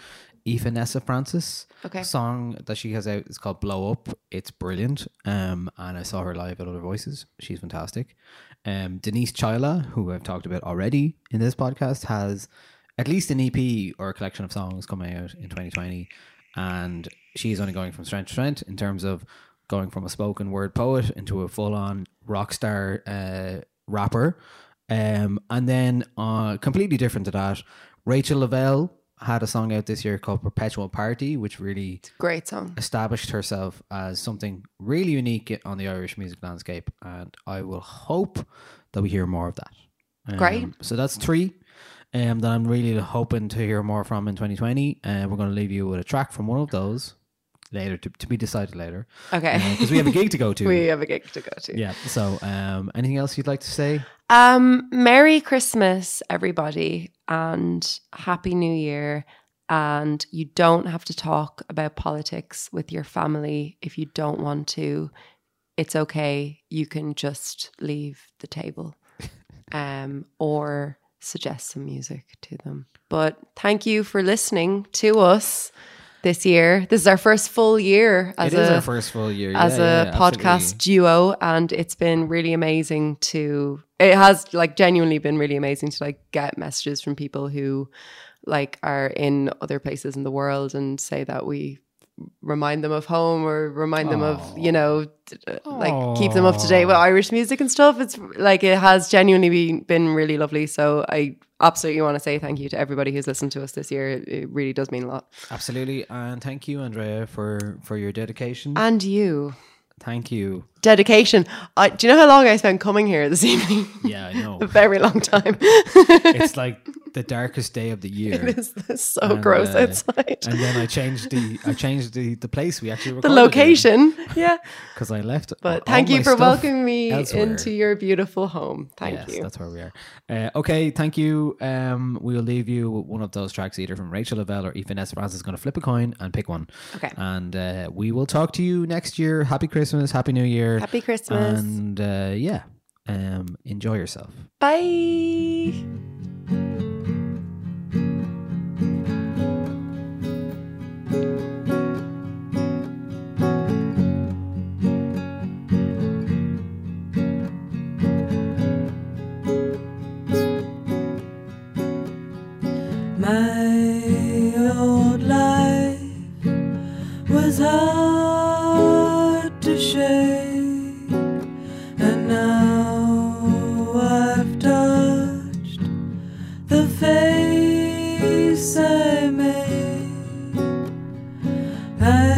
Aoife Francis. Okay. Song that she has out is called Blow Up. It's brilliant. Um, and I saw her live at Other Voices. She's fantastic. Um, Denise Chaila, who I've talked about already in this podcast, has at least an EP or a collection of songs coming out in 2020. and she's only going from strength to strength in terms of going from a spoken word poet into a full on rock star uh, rapper. Um, and then uh, completely different to that, Rachel Lavelle had a song out this year called Perpetual Party, which really Great song. established herself as something really unique on the Irish music landscape. And I will hope that we hear more of that. Um, Great. So that's three um, that I'm really hoping to hear more from in 2020. And uh, we're going to leave you with a track from one of those later to, to be decided later. Okay. Because we have a gig to go to. we have a gig to go to. Yeah. So um, anything else you'd like to say? Um, Merry Christmas, everybody, and Happy New Year. And you don't have to talk about politics with your family if you don't want to. It's okay. You can just leave the table um, or suggest some music to them. But thank you for listening to us this year. This is our first full year as It is a our first full year, as yeah, a yeah, podcast duo, and it's been really amazing to. It has like genuinely been really amazing to like get messages from people who like are in other places in the world and say that we remind them of home or remind them of you know d- uh, like keep them up to date with Irish music and stuff. It's like it has genuinely been, been really lovely. So I absolutely want to say thank you to everybody who's listened to us this year. It, it really does mean a lot. Absolutely. And thank you, Andrea, for, for your dedication. And you. Thank you. Dedication. I, do you know how long I spent coming here this evening? Yeah, I know. a very long time. it's like the darkest day of the year. It is it's so gross outside. And then I changed the I changed the, the place we actually the location. Yeah. because I left. But thank you for welcoming me elsewhere. into your beautiful home. Thank yes, you. that's where we are. Uh, okay, thank you. Um, we'll leave you with one of those tracks either from Rachel Lavelle or Ethan Esperanza is going to flip a coin and pick one. Okay. And uh, we will talk to you next year. Happy Christmas, Happy New Year, Happy Christmas. and uh, yeah, um, enjoy yourself. Bye. My I've